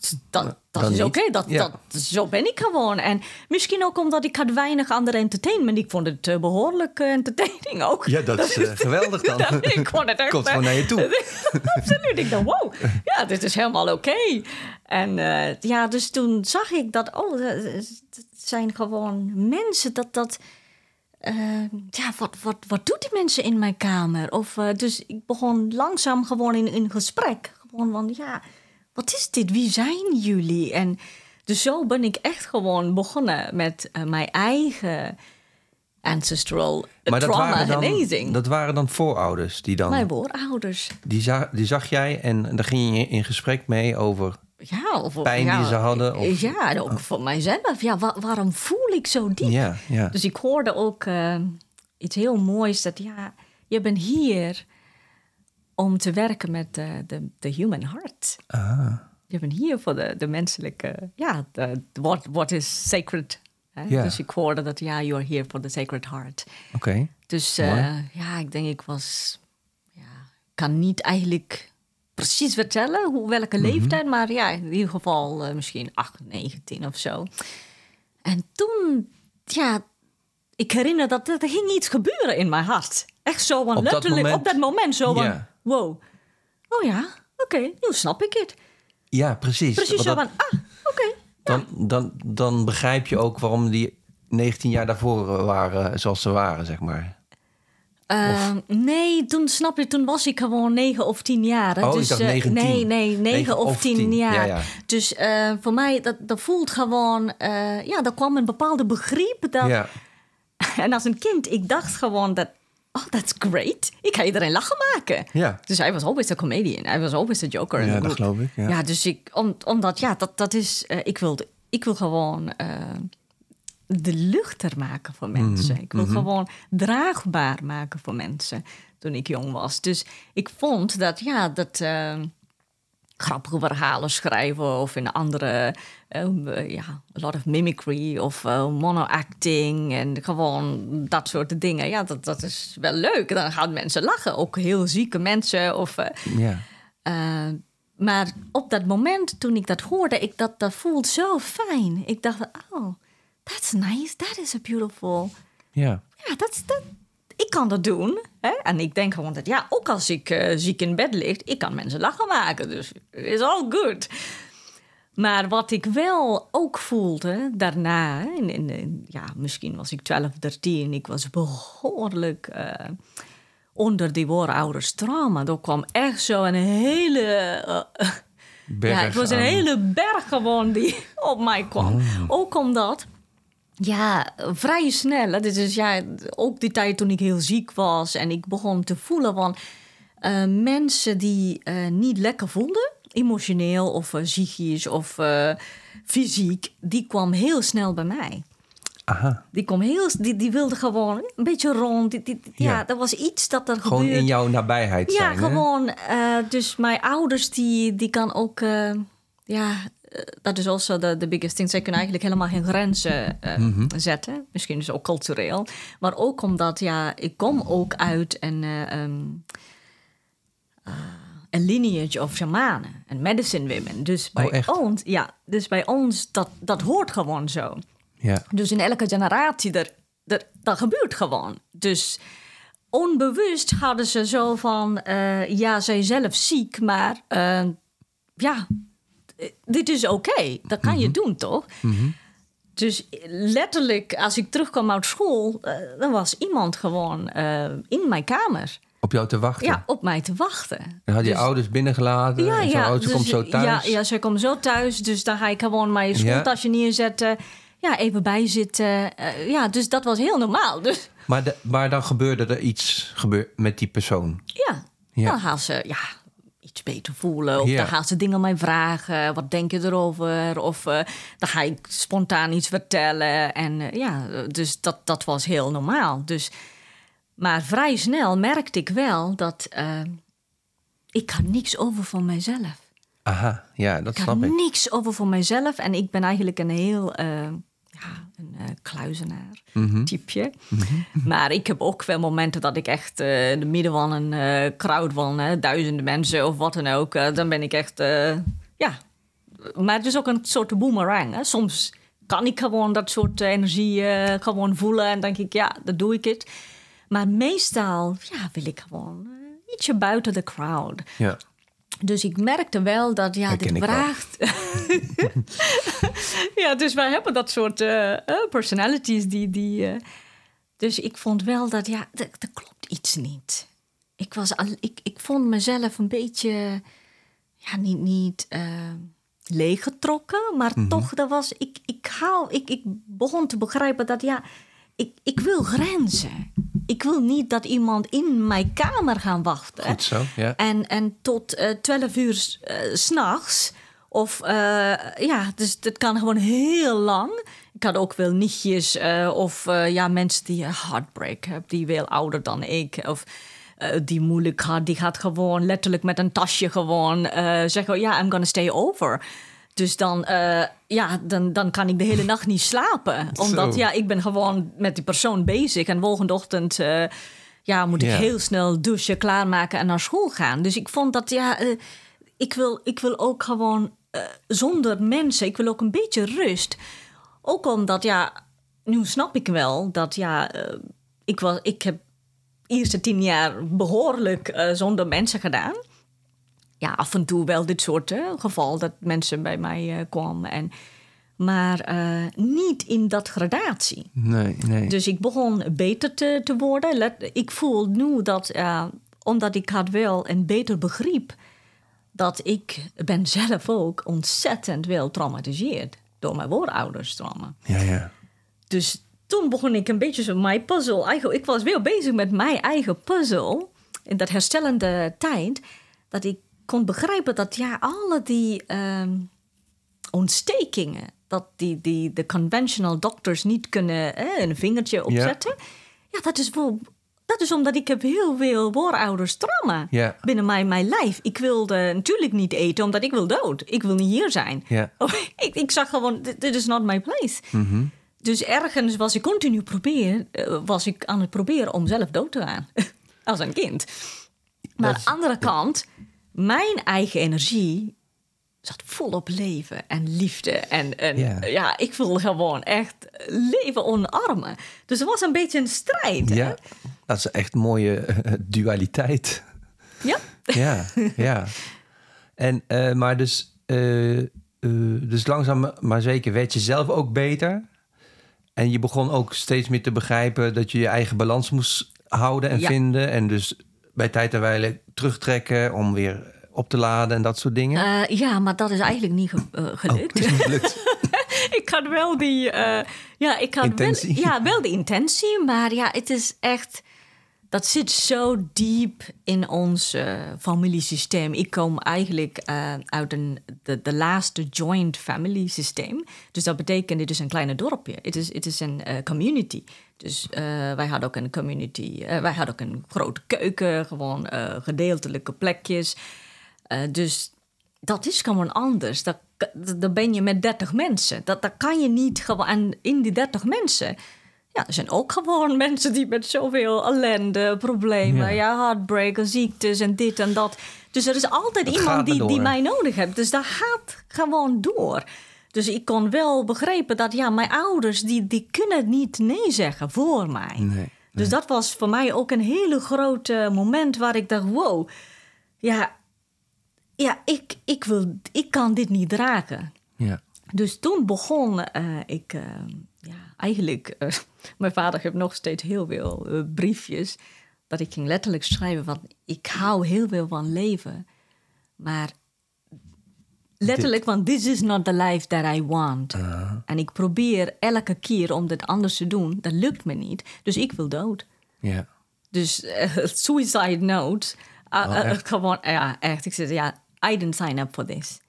Speaker 1: dat, dat, dat is oké. Dat,
Speaker 2: Ja.
Speaker 1: dat, zo ben ik gewoon. En misschien ook omdat ik had weinig andere entertainment. Ik vond het eh, behoorlijk eh, entertaining ook.
Speaker 2: Ja, dat is eh, geweldig dan.
Speaker 1: Dat- ik vond het echt...
Speaker 2: Komt gewoon naar je toe.
Speaker 1: Absoluut. Ik dacht, wow, ja, dit is helemaal oké. En eh, ja, dus toen zag ik dat, oh, het zijn gewoon mensen dat dat... ja, wat, wat, wat doet die mensen in mijn kamer? Of, eh, dus ik begon langzaam gewoon in, in gesprek. Gewoon van, ja, wat is dit? Wie zijn jullie? En dus zo ben ik echt gewoon begonnen met eh, mijn eigen ancestral
Speaker 2: Maar dat
Speaker 1: trauma
Speaker 2: waren, dan,
Speaker 1: genezing.
Speaker 2: dat waren dan voorouders die dan...
Speaker 1: Mijn voorouders.
Speaker 2: Die, za- die zag jij en daar ging je in gesprek mee over...
Speaker 1: Ja, of,
Speaker 2: Pijn
Speaker 1: ja,
Speaker 2: die ze hadden, of-
Speaker 1: Ja, ook voor mijzelf. Ja, wa- waarom voel ik zo diep?
Speaker 2: Ja, ja.
Speaker 1: Dus ik hoorde ook eh, iets heel moois. Dat ja, je bent hier om te werken met de, de, de human heart.
Speaker 2: Ah,
Speaker 1: Je bent hier voor de, de menselijke... Ja, de, what, what is sacred. Hè?
Speaker 2: Ja.
Speaker 1: Dus ik hoorde dat, ja, you are here for the sacred heart.
Speaker 2: oké.
Speaker 1: Dus eh, ja, ik denk ik was... Ja, kan niet eigenlijk precies vertellen hoe, welke leeftijd, maar ja, in ieder geval eh, misschien 8, 19 of zo. En toen, ja, ik herinner dat er ging iets gebeuren in mijn hart. Echt zo van
Speaker 2: Op dat
Speaker 1: letterlijk
Speaker 2: moment?
Speaker 1: op dat moment zo. Wow. Oh ja, oké, nu snap ik het.
Speaker 2: Ja, precies.
Speaker 1: Precies zo van, ah, oké.
Speaker 2: dan, dan, dan begrijp je ook waarom die 19 jaar daarvoor waren zoals ze waren, zeg maar.
Speaker 1: Uh, nee, toen snap je, toen was ik gewoon negen of tien jaar. hè.
Speaker 2: Oh, ik
Speaker 1: dus,
Speaker 2: dacht
Speaker 1: eh, nee, nee, negen,
Speaker 2: Negen
Speaker 1: of,
Speaker 2: of
Speaker 1: tien,
Speaker 2: tien,
Speaker 1: jaar.
Speaker 2: ja, ja.
Speaker 1: Dus eh, voor mij, dat, dat voelt gewoon, eh, ja, er kwam een bepaalde begrip. Dat,
Speaker 2: Ja.
Speaker 1: En als een kind, ik dacht gewoon dat, oh, that's great. Ik ga iedereen lachen maken.
Speaker 2: Ja.
Speaker 1: Dus hij was always a comedian. Hij was always a joker
Speaker 2: Ja, dat geloof ik, ja.
Speaker 1: dus ik, om, omdat, ja, dat, dat is, eh, ik, wil, ik wil gewoon eh, de luchter maken voor
Speaker 2: Mhm,
Speaker 1: mensen. Ik wil gewoon draagbaar maken voor mensen toen ik jong was. Dus ik vond dat, ja, dat eh, grappige verhalen schrijven of in andere, eh, ja, a lot of mimicry of eh, mono-acting en gewoon dat soort dingen. Ja, dat, dat is wel leuk. Dan gaan mensen lachen. Ook heel zieke mensen of... eh,
Speaker 2: Ja.
Speaker 1: eh, maar op dat moment toen ik dat hoorde, ik, dat, dat voelt zo fijn. Ik dacht, oh, that's nice, that is a beautiful.
Speaker 2: Ja.
Speaker 1: Ja, dat, dat, ik kan dat doen. Hè? En ik denk gewoon dat, ja, ook als ik eh, ziek in bed lig, ik kan mensen lachen maken. Dus it's all good. Maar wat ik wel ook voelde daarna, in, in, in- ja, misschien was ik 12, 13, ik was behoorlijk eh, onder die voorouders trauma. Er kwam echt zo een hele. eh,
Speaker 2: Berg
Speaker 1: ja, het was een
Speaker 2: aan-
Speaker 1: hele berg gewoon die op mij kwam. Ook omdat, ja, vrij snel. hè, is ja, ook die tijd toen ik heel ziek was en ik begon te voelen van eh, mensen die eh, niet lekker voelden, emotioneel of eh, psychisch of fysiek, die kwam heel snel bij mij.
Speaker 2: Aha.
Speaker 1: Die, kwam heel, die, die wilde gewoon een beetje rond. Die, die- ja.
Speaker 2: Ja.
Speaker 1: er was iets dat er
Speaker 2: Gewoon
Speaker 1: gebeurde.
Speaker 2: in jouw nabijheid
Speaker 1: Ja,
Speaker 2: zijn, hè?
Speaker 1: gewoon. dus mijn ouders, die, die kan ook... ja, dat is also the biggest thing. Zij kunnen eigenlijk helemaal geen grenzen eh,
Speaker 2: Mhm.
Speaker 1: zetten. Misschien is het ook cultureel. Maar ook omdat, ja, ik kom ook uit een... eh, ehm, eh, een lineage of shamanen en medicine women. Dus bij
Speaker 2: Oh, echt?
Speaker 1: ons, ja, dus bij ons, dat, dat hoort gewoon zo.
Speaker 2: Ja.
Speaker 1: Dus in elke generatie, er, er, dat gebeurt gewoon. Dus onbewust hadden ze zo van... eh, ja, zij zelf ziek, maar eh, ja, eh, dit is oké. Dat kan je doen, toch? Dus letterlijk, als ik terugkwam uit school... eh, dan was iemand gewoon eh, in mijn kamer.
Speaker 2: Op jou te wachten.
Speaker 1: Ja, op mij te wachten.
Speaker 2: Dan had je
Speaker 1: Dus-
Speaker 2: ouders binnengelaten.
Speaker 1: ja,
Speaker 2: en zo,
Speaker 1: ja.
Speaker 2: oh, ze
Speaker 1: dus-
Speaker 2: komt zo thuis.
Speaker 1: Ja, ja, ze komt zo thuis. Dus dan ga ik gewoon mijn schooltasje neerzetten. Ja, even bijzitten. Eh, ja, dus dat was heel normaal. Dus
Speaker 2: Maar, de- maar dan gebeurde er iets gebeur, met die persoon.
Speaker 1: ja,
Speaker 2: Ja.
Speaker 1: dan gaan ze ja, iets beter voelen. Of
Speaker 2: Ja.
Speaker 1: dan gaan ze dingen mij vragen. Wat denk je erover? Of eh, dan ga ik spontaan iets vertellen. En eh, ja, dus dat, dat was heel normaal. Dus, maar vrij snel merkte ik wel dat... eh, ik had niks over van mijzelf.
Speaker 2: Aha, ja, dat
Speaker 1: Ik
Speaker 2: snap ik.
Speaker 1: niks over voor mijzelf. En ik ben eigenlijk een heel ja, een eh, kluizenaar
Speaker 2: Mhm.
Speaker 1: typeje. Maar ik heb ook wel momenten dat ik echt eh, in de midden van een eh, crowd van duizenden mensen of wat dan ook. dan ben ik echt, ja. Maar het is ook een soort boomerang. Hè? Soms kan ik gewoon dat soort energie gewoon voelen. En denk ik, ja, dat doe ik het. Maar meestal ja, wil ik gewoon ietsje buiten de crowd.
Speaker 2: Ja.
Speaker 1: Dus ik merkte wel dat ja,
Speaker 2: Herken
Speaker 1: dit vraagt. ja, dus wij hebben dat soort eh, eh, personalities die. die eh, dus ik vond wel dat ja, er klopt iets niet. Ik, was al, ik, ik vond mezelf een beetje. Ja, niet, niet leeggetrokken, maar
Speaker 2: Mhm.
Speaker 1: toch, dat was. Ik, ik, hou, ik, ik begon te begrijpen dat ja. Ik, ik wil grenzen. Ik wil niet dat iemand in mijn kamer gaan wachten.
Speaker 2: Goed zo, ja.
Speaker 1: En, en tot eh 12 uur s- eh, s'nachts. Of eh, ja, dus dat kan gewoon heel lang. Ik had ook wel nichtjes of ja, mensen die een heartbreak hebben, die veel ouder dan ik. Of die moeilijk had, die gaat gewoon letterlijk met een tasje gewoon zeggen: Ja, I'm gonna stay over. Dus dan, eh, ja, dan, dan kan ik de hele nacht niet slapen. Omdat
Speaker 2: Zo.
Speaker 1: ja, ik ben gewoon met die persoon bezig. En volgende ochtend eh, ja, moet ik heel snel douchen, klaarmaken en naar school gaan. Dus ik vond dat, ja, eh, ik, wil, ik wil ook gewoon zonder mensen, ik wil ook een beetje rust. Ook omdat, ja, nu snap ik wel dat, ja, ik, was, ik heb de eerste tien jaar behoorlijk eh, zonder mensen gedaan. Ja, af en toe wel dit soort geval dat mensen bij mij eh, kwamen en maar eh, niet in dat gradatie.
Speaker 2: Nee, nee.
Speaker 1: Dus ik begon beter te, te worden. Let- ik voel nu dat, eh, omdat ik had wel een beter begrip, dat ik ben zelf ook ontzettend wel getraumatiseerd door mijn voorouders-trauma.
Speaker 2: Ja, ja.
Speaker 1: Dus toen begon ik een beetje zo mijn puzzel. Eigenlijk, ik was weer bezig met mijn eigen puzzel in dat herstellende tijd. Dat ik kon begrijpen dat ja, alle die ehm, ontstekingen, dat die, die de conventional doctors niet kunnen eh, een vingertje opzetten. Ja, dat is wel. Dat is omdat ik heb heel veel voorouders trauma
Speaker 2: Ja.
Speaker 1: binnen mijn, mijn lijf. Ik wilde natuurlijk niet eten, omdat ik wil dood. Ik wil niet hier zijn.
Speaker 2: Ja.
Speaker 1: Oh, ik, ik zag gewoon, dit is not my place. Dus ergens was ik continu proberen, eh, was ik aan het proberen om zelf dood te gaan. Als een kind. Maar aan de andere kant, mijn eigen energie zat vol op leven en liefde. En, en
Speaker 2: Ja.
Speaker 1: ja. ik wil gewoon echt leven omarmen. Dus het was een beetje een strijd. hè?
Speaker 2: Ja, dat is echt mooie eh, dualiteit.
Speaker 1: Ja?
Speaker 2: Ja, ja. En, eh, maar dus, eh, eh, dus langzaam maar zeker werd je zelf ook beter. En je begon ook steeds meer te begrijpen dat je je eigen balans moest houden en
Speaker 1: Ja.
Speaker 2: vinden. En dus bij tijd en wijle terugtrekken om weer op te laden en dat soort dingen.
Speaker 1: Eh, ja, maar dat is eigenlijk niet ge- eh,
Speaker 2: Oh,
Speaker 1: gelukt. ik had wel die, eh, ja, ik had
Speaker 2: Intentie.
Speaker 1: Wel, ja, wel de intentie, maar ja, het is echt, dat zit zo diep in ons eh, familiesysteem. Ik kom eigenlijk eh, uit een, de, laatste joint family systeem. Dus dat betekent, dit is een kleine dorpje. Het is, is een eh, community. Dus wij hadden ook een community, wij hadden ook een grote keuken, gewoon gedeeltelijke plekjes. Dus dat is gewoon anders. Dat, dan ben je met 30 mensen. Dat, dat kan je niet gewoon. En in die 30 mensen. Ja, er zijn ook gewoon mensen die met zoveel ellende, problemen,
Speaker 2: Ja.
Speaker 1: ja. heartbreak, ziektes en dit en dat. Dus er is altijd
Speaker 2: Dat
Speaker 1: iemand die, die mij nodig heeft. Dus dat gaat gewoon door. Dus ik kon wel begrijpen dat ja, mijn ouders die, die kunnen niet nee zeggen voor mij.
Speaker 2: Nee.
Speaker 1: Dus dat was voor mij ook een hele grote moment waar ik dacht: wow, ja, ja ik, ik, wil, ik kan dit niet dragen.
Speaker 2: Ja.
Speaker 1: Dus toen begon eh, ik, eh, eigenlijk, eh, mijn vader heeft nog steeds heel veel eh, briefjes, dat ik ging letterlijk schrijven van, ik hou heel veel van leven, maar letterlijk van, this is not the life that I want. En ik probeer elke keer om dit anders te doen, dat lukt me niet, dus ik wil dood.
Speaker 2: Ja.
Speaker 1: Dus eh, suicide note, uh,
Speaker 2: Oh, echt?
Speaker 1: gewoon, ja, echt, ik zei, ja, I didn't sign up for this.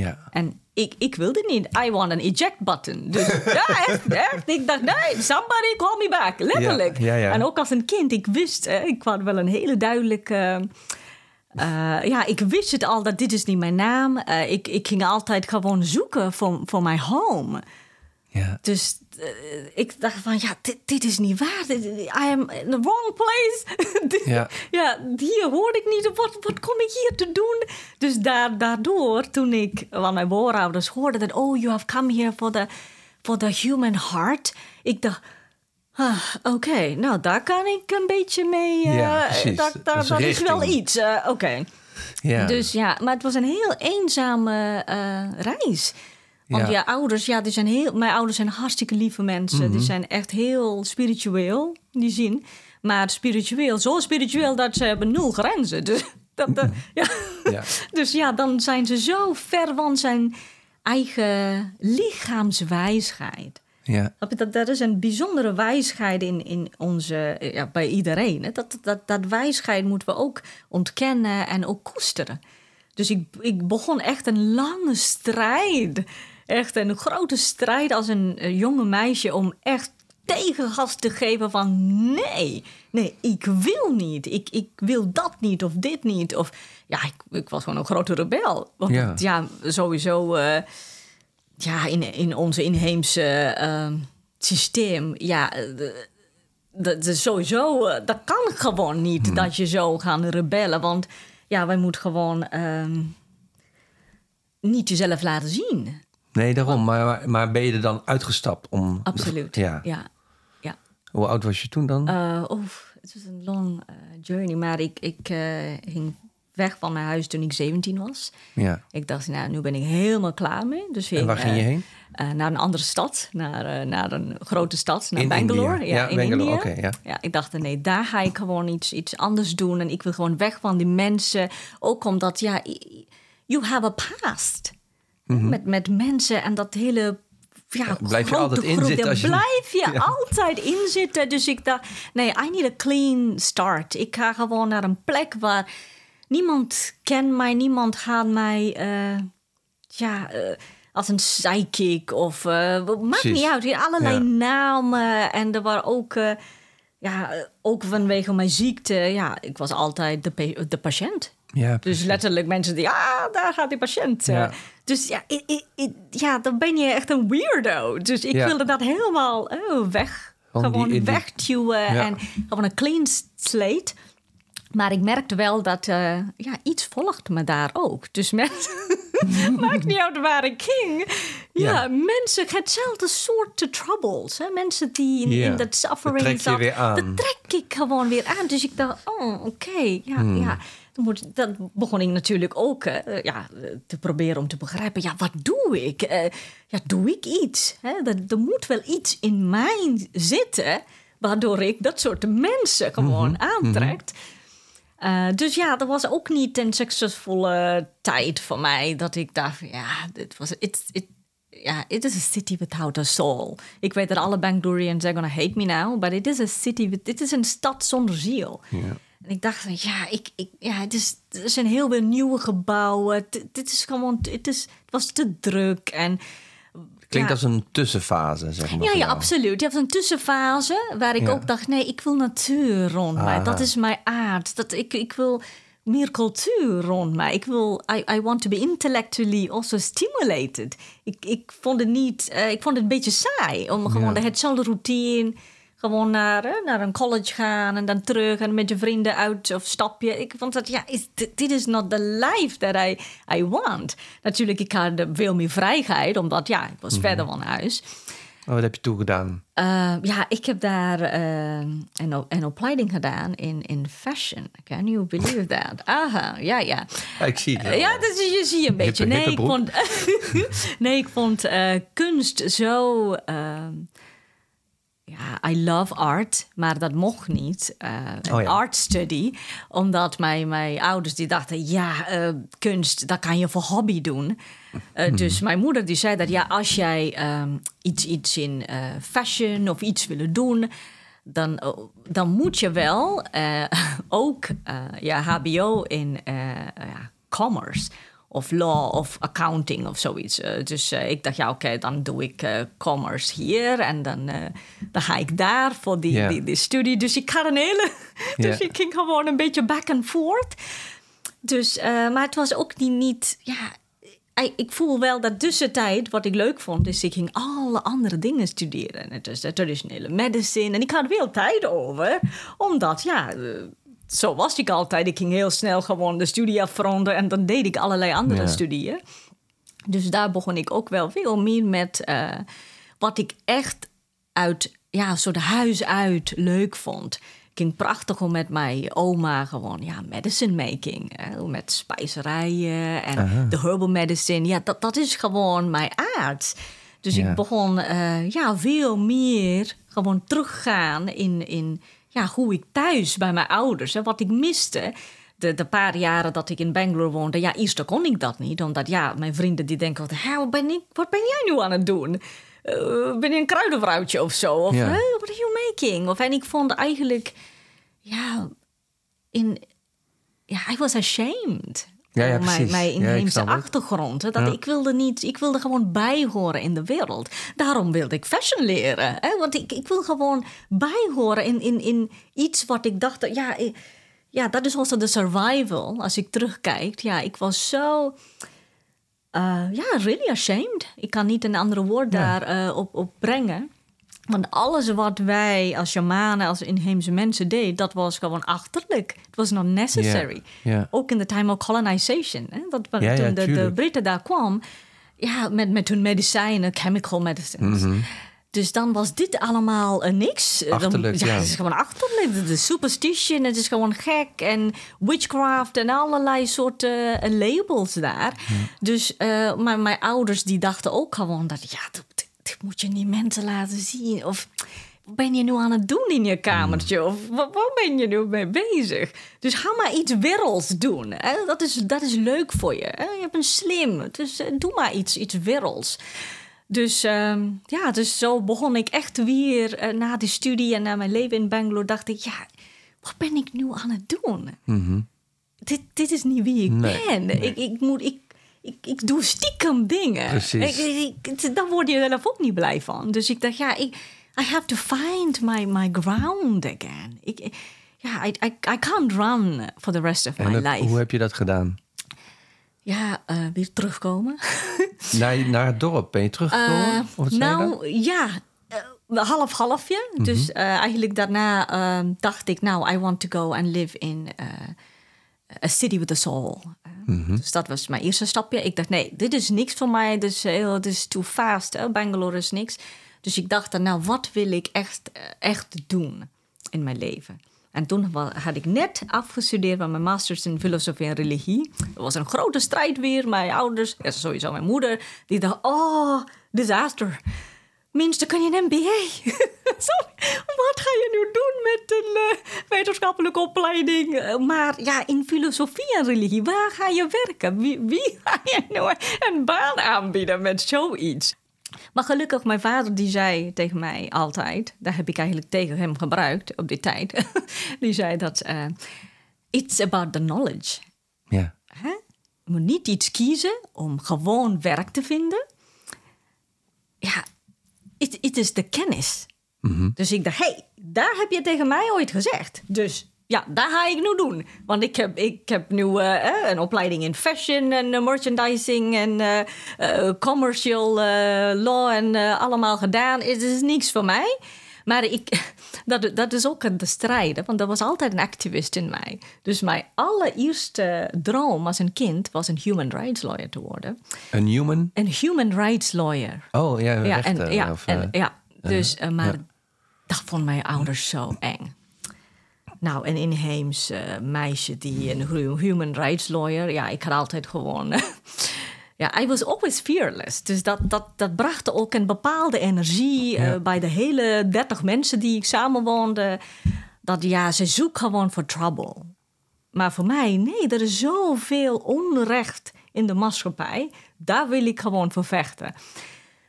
Speaker 2: Ja.
Speaker 1: En ik, ik wilde niet. I want an eject button. Dus ja, echt, echt. Ik dacht, nee, somebody call me back. Letterlijk.
Speaker 2: Ja, ja.
Speaker 1: En ook als een kind, ik wist, eh, ik had wel een hele duidelijke... eh, ja, ik wist het al dat dit is niet mijn naam. Eh, ik, ik ging altijd gewoon zoeken voor, voor mijn home.
Speaker 2: Ja.
Speaker 1: Dus eh, ik dacht van, ja, dit, dit is niet waar. Dit- I am in the wrong place. Dit-
Speaker 2: Ja.
Speaker 1: ja, hier hoorde ik niet. Wat, wat kom ik hier te doen? Dus daar, daardoor, toen ik van mijn voorouders hoorde dat... oh, you have come here for the, for the human heart. Ik dacht... ah, Oké, nou daar kan ik een beetje mee. eh,
Speaker 2: Ja, precies.
Speaker 1: daar, daar,
Speaker 2: Dat is
Speaker 1: dat is wel iets. eh, Oké.
Speaker 2: Ja.
Speaker 1: Dus ja, maar het was een heel eenzame eh, reis. Want
Speaker 2: Ja.
Speaker 1: ja. ouders, ja, die zijn heel, mijn ouders zijn hartstikke lieve mensen.
Speaker 2: Mhm.
Speaker 1: Die zijn echt heel spiritueel, die zin. Maar spiritueel, zo spiritueel dat ze hebben nul grenzen. Dus, dat, dat- ja.
Speaker 2: Ja.
Speaker 1: dus ja, dan zijn ze zo ver van zijn eigen lichaamswijsheid.
Speaker 2: ja.
Speaker 1: Dat, dat is een bijzondere wijsheid in, in onze, ja, bij iedereen. Hè? Dat, dat, dat wijsheid moeten we ook ontkennen en ook koesteren. Dus ik, ik begon echt een lange strijd. Echt een grote strijd als een eh, jonge meisje om echt tegengas te geven van nee, nee, ik wil niet. Ik, ik wil dat niet of dit niet. Of ja, ik, ik was gewoon een grote rebel. Want
Speaker 2: Ja.
Speaker 1: sowieso eh, ja, in, in onze inheemse ehm, systeem, ja, eh, de- dat is sowieso, dat kan gewoon niet dat je zo gaan rebellen. Want ja, wij moeten gewoon ehm, niet jezelf laten zien.
Speaker 2: Nee, daarom. Maar, maar, ben je er dan uitgestapt om...
Speaker 1: Absoluut.
Speaker 2: Ja.
Speaker 1: ja. ja.
Speaker 2: Hoe oud was je toen dan?
Speaker 1: Eh, oef, het was een long eh, journey, maar ik, ik eh, ging weg van mijn huis toen ik 17 was.
Speaker 2: Ja.
Speaker 1: Ik dacht, nou, nu ben ik helemaal klaar mee. Dus
Speaker 2: En waar ging je heen?
Speaker 1: naar een andere stad, naar, naar een grote stad, naar
Speaker 2: In
Speaker 1: Bangalore.
Speaker 2: India.
Speaker 1: Ja,
Speaker 2: Ja,
Speaker 1: in
Speaker 2: Bangalore,
Speaker 1: India.
Speaker 2: oké, ja.
Speaker 1: ik dacht, nee, daar ga ik gewoon iets, iets anders doen. En ik wil gewoon weg van die mensen. Ook omdat, ja, you have a past. Met, met mensen en dat hele... Ja,
Speaker 2: Mhm. blijf je altijd in
Speaker 1: groep,
Speaker 2: zitten
Speaker 1: daar
Speaker 2: als je-
Speaker 1: blijf je
Speaker 2: Ja.
Speaker 1: altijd in zitten. Dus ik dacht, nee, I need a clean start. Ik ga gewoon naar een plek waar niemand kent mij, niemand gaat mij, eh, ja, eh, als een psychic of, eh, maakt
Speaker 2: Precies.
Speaker 1: niet uit. Allerlei
Speaker 2: Ja.
Speaker 1: namen en er waren ook, ja, ook vanwege mijn ziekte, ja, ik was altijd de, de patiënt.
Speaker 2: Ja,
Speaker 1: Dus letterlijk mensen die, ah, daar gaat die patiënt.
Speaker 2: Ja.
Speaker 1: Dus ja, ja, dan ben je echt een weirdo. Dus ik
Speaker 2: Ja.
Speaker 1: wilde dat helemaal oh, weg.
Speaker 2: Van
Speaker 1: gewoon
Speaker 2: Ja.
Speaker 1: en gewoon een clean slate. Maar ik merkte wel dat eh, ja, iets volgde me daar ook. Dus mensen, maakt niet uit waar ik ging. Ja,
Speaker 2: Ja.
Speaker 1: mensen, hetzelfde soort troubles. Hè? Mensen die in,
Speaker 2: Ja,
Speaker 1: in dat
Speaker 2: dat
Speaker 1: suffering
Speaker 2: trek je
Speaker 1: zat,
Speaker 2: weer aan.
Speaker 1: Dat trek ik gewoon weer aan. Dus ik dacht, oh, oké. ja,
Speaker 2: Hmm.
Speaker 1: ja. Dan, dan begon ik natuurlijk ook eh, ja, eh, te proberen om te begrijpen. Ja, wat doe ik? Eh, ja, doe ik iets? Hè? Er, er moet wel iets in mij zitten... waardoor ik dat soort mensen gewoon
Speaker 2: Mhm,
Speaker 1: aantrekt. Eh, dus ja, dat was ook niet een succesvolle tijd voor mij. Dat ik dacht, ja, dit was it, it, ja, it is a city without a soul. Ik weet dat alle Bangaloreans are gonna hate me now, but it is a city, with, dit is een stad zonder ziel.
Speaker 2: Ja.
Speaker 1: En ik dacht, van, ja, ik, ik, ja het, is, er zijn heel veel nieuwe gebouwen. Dit, dit is gewoon, het, is, het was te druk en...
Speaker 2: Klinkt
Speaker 1: ja.
Speaker 2: als een tussenfase, zeg maar.
Speaker 1: Ja, ja, absoluut. Je hebt een tussenfase waar ik
Speaker 2: Ja.
Speaker 1: ook dacht... nee, ik wil natuur rond mij. Dat is mijn aard. Dat, ik, ik wil meer cultuur rond mij. Ik wil... I, I want to be intellectually also stimulated. Ik, ik vond het niet... eh, ik vond het een beetje saai. Om gewoon
Speaker 2: Ja.
Speaker 1: hetzelfde routine... Gewoon naar, hè, naar een college gaan en dan terug en met je vrienden uit of stapje. Ik vond dat, ja, is, dit is not the life that I, I want. Natuurlijk, ik had eh, veel meer vrijheid, omdat ja, ik was verder van huis.
Speaker 2: Oh, wat heb je toegedaan?
Speaker 1: Uh, ja, ik heb daar uh, een, een opleiding gedaan in, in fashion. Can you believe that? Aha, ja, ja.
Speaker 2: Ik zie het.
Speaker 1: Uh, ja, dus je ziet een beetje.
Speaker 2: Hippe-
Speaker 1: nee, ik vond, nee, ik vond eh, kunst zo... ja, I love art, maar dat mocht niet. eh,
Speaker 2: Oh ja.
Speaker 1: art study. Omdat mijn, mijn ouders die dachten... ja, eh, kunst, dat kan je voor hobby doen. Eh,
Speaker 2: Mhm.
Speaker 1: Dus mijn moeder die zei dat... ja, als jij ehm, iets, iets in fashion of iets willen doen... dan, dan moet je wel ook ja, hbo in ja, commerce of law of accounting of zoiets. Eh, dus eh, ik dacht, ja, oké, dan doe ik eh, commerce hier en dan, dan ga ik daar voor die, die, die studie. Dus ik had een hele. dus ik ging gewoon een beetje back and forth. Dus, maar het was ook niet, niet ja. Ik voel wel dat tussentijd, wat ik leuk vond, is ik ging alle andere dingen studeren. Het is de traditionele medicine. En ik had veel tijd over, omdat ja, zo was ik altijd. Ik ging heel snel gewoon de studie afronden en dan deed ik allerlei andere
Speaker 2: Ja.
Speaker 1: studieën. Dus daar begon ik ook wel veel meer met eh, wat ik echt uit, ja, soort huis uit leuk vond. Ik ging prachtig om met mijn oma gewoon, ja, medicine making. Hè, met spijzerijen en
Speaker 2: Aha.
Speaker 1: de herbal medicine. Ja, dat, dat is gewoon mijn aard. Dus
Speaker 2: Ja.
Speaker 1: ik begon eh, ja, veel meer gewoon teruggaan in, in ja, hoe ik thuis bij mijn ouders, hè, wat ik miste. De, de paar jaren dat ik in Bangalore woonde, ja, eerst kon ik dat niet. Omdat ja, mijn vrienden die denken, "Hé, wat ben, ik, wat ben jij nu aan het doen? Eh, ben je een kruidenvrouwtje of zo? Of
Speaker 2: Ja.
Speaker 1: "Huh, what are you making? Of, en ik vond eigenlijk, ja, in, ja, I was ashamed.
Speaker 2: Ja, ja,
Speaker 1: voor mijn, inheemse achtergrond. hè, Dat ik wilde niet, ik wilde gewoon bijhoren in de wereld. Daarom wilde ik fashion leren. Hè? Want ik, ik wil gewoon bijhoren in, in, in iets wat ik dacht, ja, ik- ja, dat is also de survival. Als ik terugkijk, ja, ik was zo, eh, ja, really ashamed. Ik kan niet een andere woord
Speaker 2: Ja.
Speaker 1: daar eh, op, op brengen. Want alles wat wij als shamanen, als inheemse mensen deden, dat was gewoon achterlijk. Het was not necessary. Ook in de time of colonization. Hè? Dat, toen de, de. Britten daar kwamen, ja, met, met hun medicijnen, chemical medicines.
Speaker 2: Mhm.
Speaker 1: Dus dan was dit allemaal uh, niks.
Speaker 2: Achterlijk,
Speaker 1: dan,
Speaker 2: ja.
Speaker 1: Het is gewoon achterlijk. Is superstition, het is gewoon gek. En witchcraft en allerlei soorten uh, labels daar. Dus uh, maar mijn ouders die dachten ook gewoon dat... ja, moet je niet mensen laten zien. Of wat ben je nu aan het doen in je kamertje? Of wat, ben je nu mee bezig? Dus ga maar iets werelds doen. Hè? Dat, is, dat is leuk voor je. Hè? Je bent slim. Dus doe maar iets, iets werelds. Dus uh, ja, dus zo begon ik echt weer uh, na die studie en na mijn leven in Bangalore. Dacht ik, ja, wat ben ik nu aan het doen?
Speaker 2: Mm -hmm.
Speaker 1: dit, dit is niet wie ik
Speaker 2: nee,
Speaker 1: ben.
Speaker 2: Nee.
Speaker 1: Ik, ik, moet, ik, ik, ik doe stiekem dingen.
Speaker 2: Precies.
Speaker 1: Ik, ik, daar word je zelf ook niet blij van. Dus ik dacht, ja, ik, I have to find my, my ground again. Ik, ja, I, I, I can't run for the rest of
Speaker 2: en
Speaker 1: my life.
Speaker 2: Hoe heb je dat gedaan?
Speaker 1: Ja, uh, weer terugkomen.
Speaker 2: naar, naar het dorp ben je teruggekomen?
Speaker 1: Uh,
Speaker 2: of
Speaker 1: nou, ja. Uh, half halfje. Mm -hmm. Dus eigenlijk daarna dacht ik, nou, I want to go and live in a city with a soul.
Speaker 2: Mm -hmm.
Speaker 1: Dus dat was mijn eerste stapje. Ik dacht, nee, dit is niks voor mij. Dit is, heel, dit is too fast. Hè? Bangalore is niks. Dus ik dacht, nou, wat wil ik echt, echt doen in mijn leven? En toen had ik net afgestudeerd met mijn masters in filosofie en religie. Er was een grote strijd weer. Mijn ouders, ja, sowieso mijn moeder, die dacht, oh, disaster. Minstens kan je een MBA. Wat ga je nu doen met een uh, wetenschappelijke opleiding? Uh, maar ja, in filosofie en religie, waar ga je werken? Wie, wie ga je nou een baan aanbieden met zoiets? Maar gelukkig, mijn vader die zei tegen mij altijd... daar heb ik eigenlijk tegen hem gebruikt op die tijd... die zei dat... Uh, it's about the knowledge.
Speaker 2: Ja.
Speaker 1: Je moet niet iets kiezen om gewoon werk te vinden. Ja, het, het is de kennis.
Speaker 2: Mm -hmm.
Speaker 1: Dus ik dacht, hé, hey, daar heb je tegen mij ooit gezegd. Dus ja, dat ga ik nu doen. Want ik heb, ik heb nu uh, een opleiding in fashion en uh, merchandising en uh, commercial law en allemaal gedaan. Het is niks voor mij. Maar ik, dat, dat is ook de strijd, want er was altijd een activist in mij. Dus mijn allereerste droom als een kind was een human rights lawyer te worden.
Speaker 2: Een human?
Speaker 1: Een human rights lawyer.
Speaker 2: Oh ja,
Speaker 1: ja,
Speaker 2: rechter,
Speaker 1: en, ja,
Speaker 2: of,
Speaker 1: en, ja. Dus, uh, maar
Speaker 2: ja.
Speaker 1: dat vond mijn ouders zo eng. Nou, een inheems uh, meisje die een human rights lawyer. Ja, ik had altijd gewoon. ja, I was always fearless. Dus dat, dat, dat bracht ook een bepaalde energie
Speaker 2: Ja.
Speaker 1: uh, bij de hele 30 mensen die ik samenwoonde. Dat ja, ze zoeken gewoon voor trouble. Maar voor mij, nee, er is zoveel onrecht in de maatschappij. Daar wil ik gewoon voor vechten.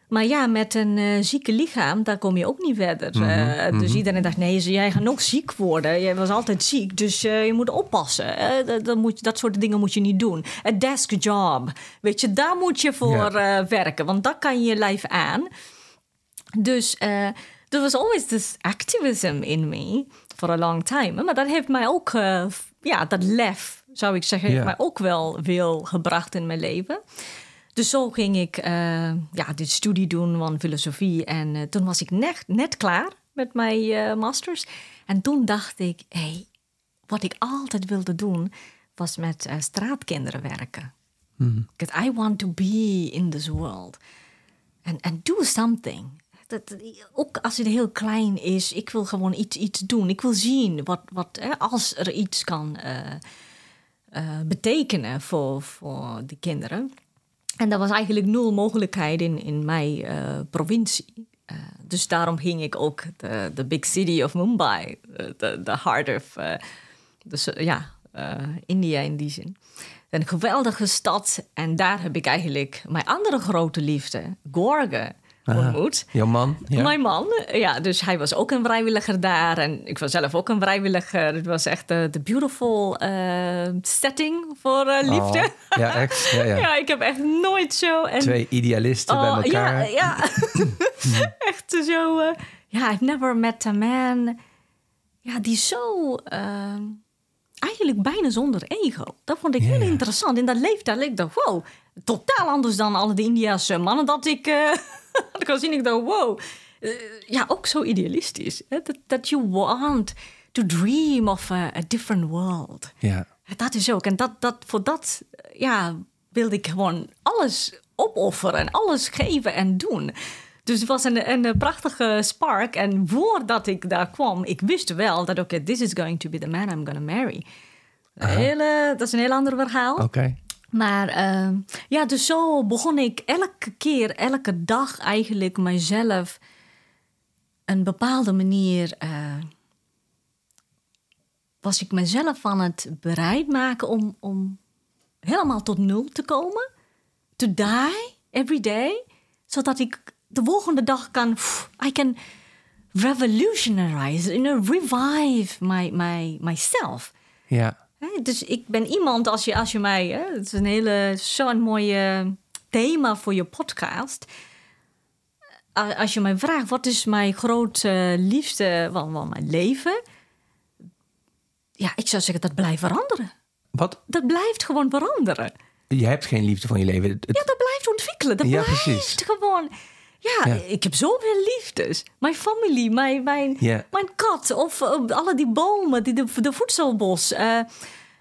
Speaker 1: Maar ja, met een uh, zieke lichaam, daar kom je ook niet verder.
Speaker 2: Mhm,
Speaker 1: Uh, dus
Speaker 2: mhm.
Speaker 1: iedereen dacht, nee, jij gaat ook ziek worden. Jij was altijd ziek, dus uh, je moet oppassen. Dat, moet, dat soort dingen moet je niet doen. Een desk job, weet je, daar moet je voor werken. Want dat kan je lijf aan. Dus uh, there was always this activism in me for a long time. Maar dat heeft mij ook, ja, dat lef, zou ik zeggen, heeft mij ook wel veel gebracht in mijn leven. Dus zo ging ik uh, ja, de studie doen van filosofie. En uh, toen was ik net, net klaar met mijn uh, masters. En toen dacht ik, hé, hey, wat ik altijd wilde doen, was met straatkinderen werken. Because I want to be in this world. And, and do something. Dat, ook als het heel klein is, ik wil gewoon iets, iets doen. Ik wil zien wat, wat hè, als er iets kan uh, betekenen voor, voor de kinderen. En er was eigenlijk nul mogelijkheid in, in mijn uh, provincie. Uh, dus daarom ging ik ook de, de big city of Mumbai, de heart of dus, ja, India in die zin. Een geweldige stad. En daar heb ik eigenlijk mijn andere grote liefde, Gorge, ontmoet.
Speaker 2: Jouw man?
Speaker 1: Ja. Mijn man, ja. Dus hij was ook een vrijwilliger daar. En ik was zelf ook een vrijwilliger. Het was echt de uh, beautiful uh, setting voor uh, liefde.
Speaker 2: Oh, ja, echt? Ja, ja.
Speaker 1: ja, ik heb echt nooit zo... En,
Speaker 2: Twee idealisten oh, bij elkaar.
Speaker 1: Ja, ja. echt zo... ja, I've never met a man... Ja, die zo... Eigenlijk bijna zonder ego. Dat vond ik yeah. heel interessant. In dat leeftijd ik dacht, wow, totaal anders dan alle de Indiase mannen dat ik... Uh, al zien, ik dacht, wow. Uh, ja, ook zo idealistisch. Dat, that you want to dream of a, a different world.
Speaker 2: Ja.
Speaker 1: Dat is ook. En dat, dat, voor dat ja, wilde ik gewoon alles opofferen en alles geven en doen. Dus het was een, een prachtige spark. En voordat ik daar kwam, ik wist wel dat, oké, this is going to be the man I'm going to marry. Hele, dat is een heel ander verhaal.
Speaker 2: Oké.
Speaker 1: Maar ehm, ja, dus zo begon ik elke keer, elke dag eigenlijk mijzelf een bepaalde manier. eh, was ik mezelf aan het bereid maken om, om helemaal tot nul te komen. To die every day. Zodat ik de volgende dag kan. I can revolutionize, you know, revive my, my, myself.
Speaker 2: Ja.
Speaker 1: Dus ik ben iemand, als je, als je mij... Hè, het is een hele, zo'n mooie thema voor je podcast. Als je mij vraagt, wat is mijn grote liefde van, van mijn leven? Ja, ik zou zeggen, dat blijft veranderen.
Speaker 2: Wat?
Speaker 1: Dat blijft gewoon veranderen.
Speaker 2: Je hebt geen liefde van je leven. Het-
Speaker 1: Ja, dat blijft ontwikkelen. Dat
Speaker 2: Ja,
Speaker 1: blijft
Speaker 2: precies.
Speaker 1: gewoon... Ja,
Speaker 2: Ja.
Speaker 1: ik heb zoveel liefdes. Mijn familie, mijn, mijn, mijn kat of eh, alle die bomen, die, de, de voedselbos. eh,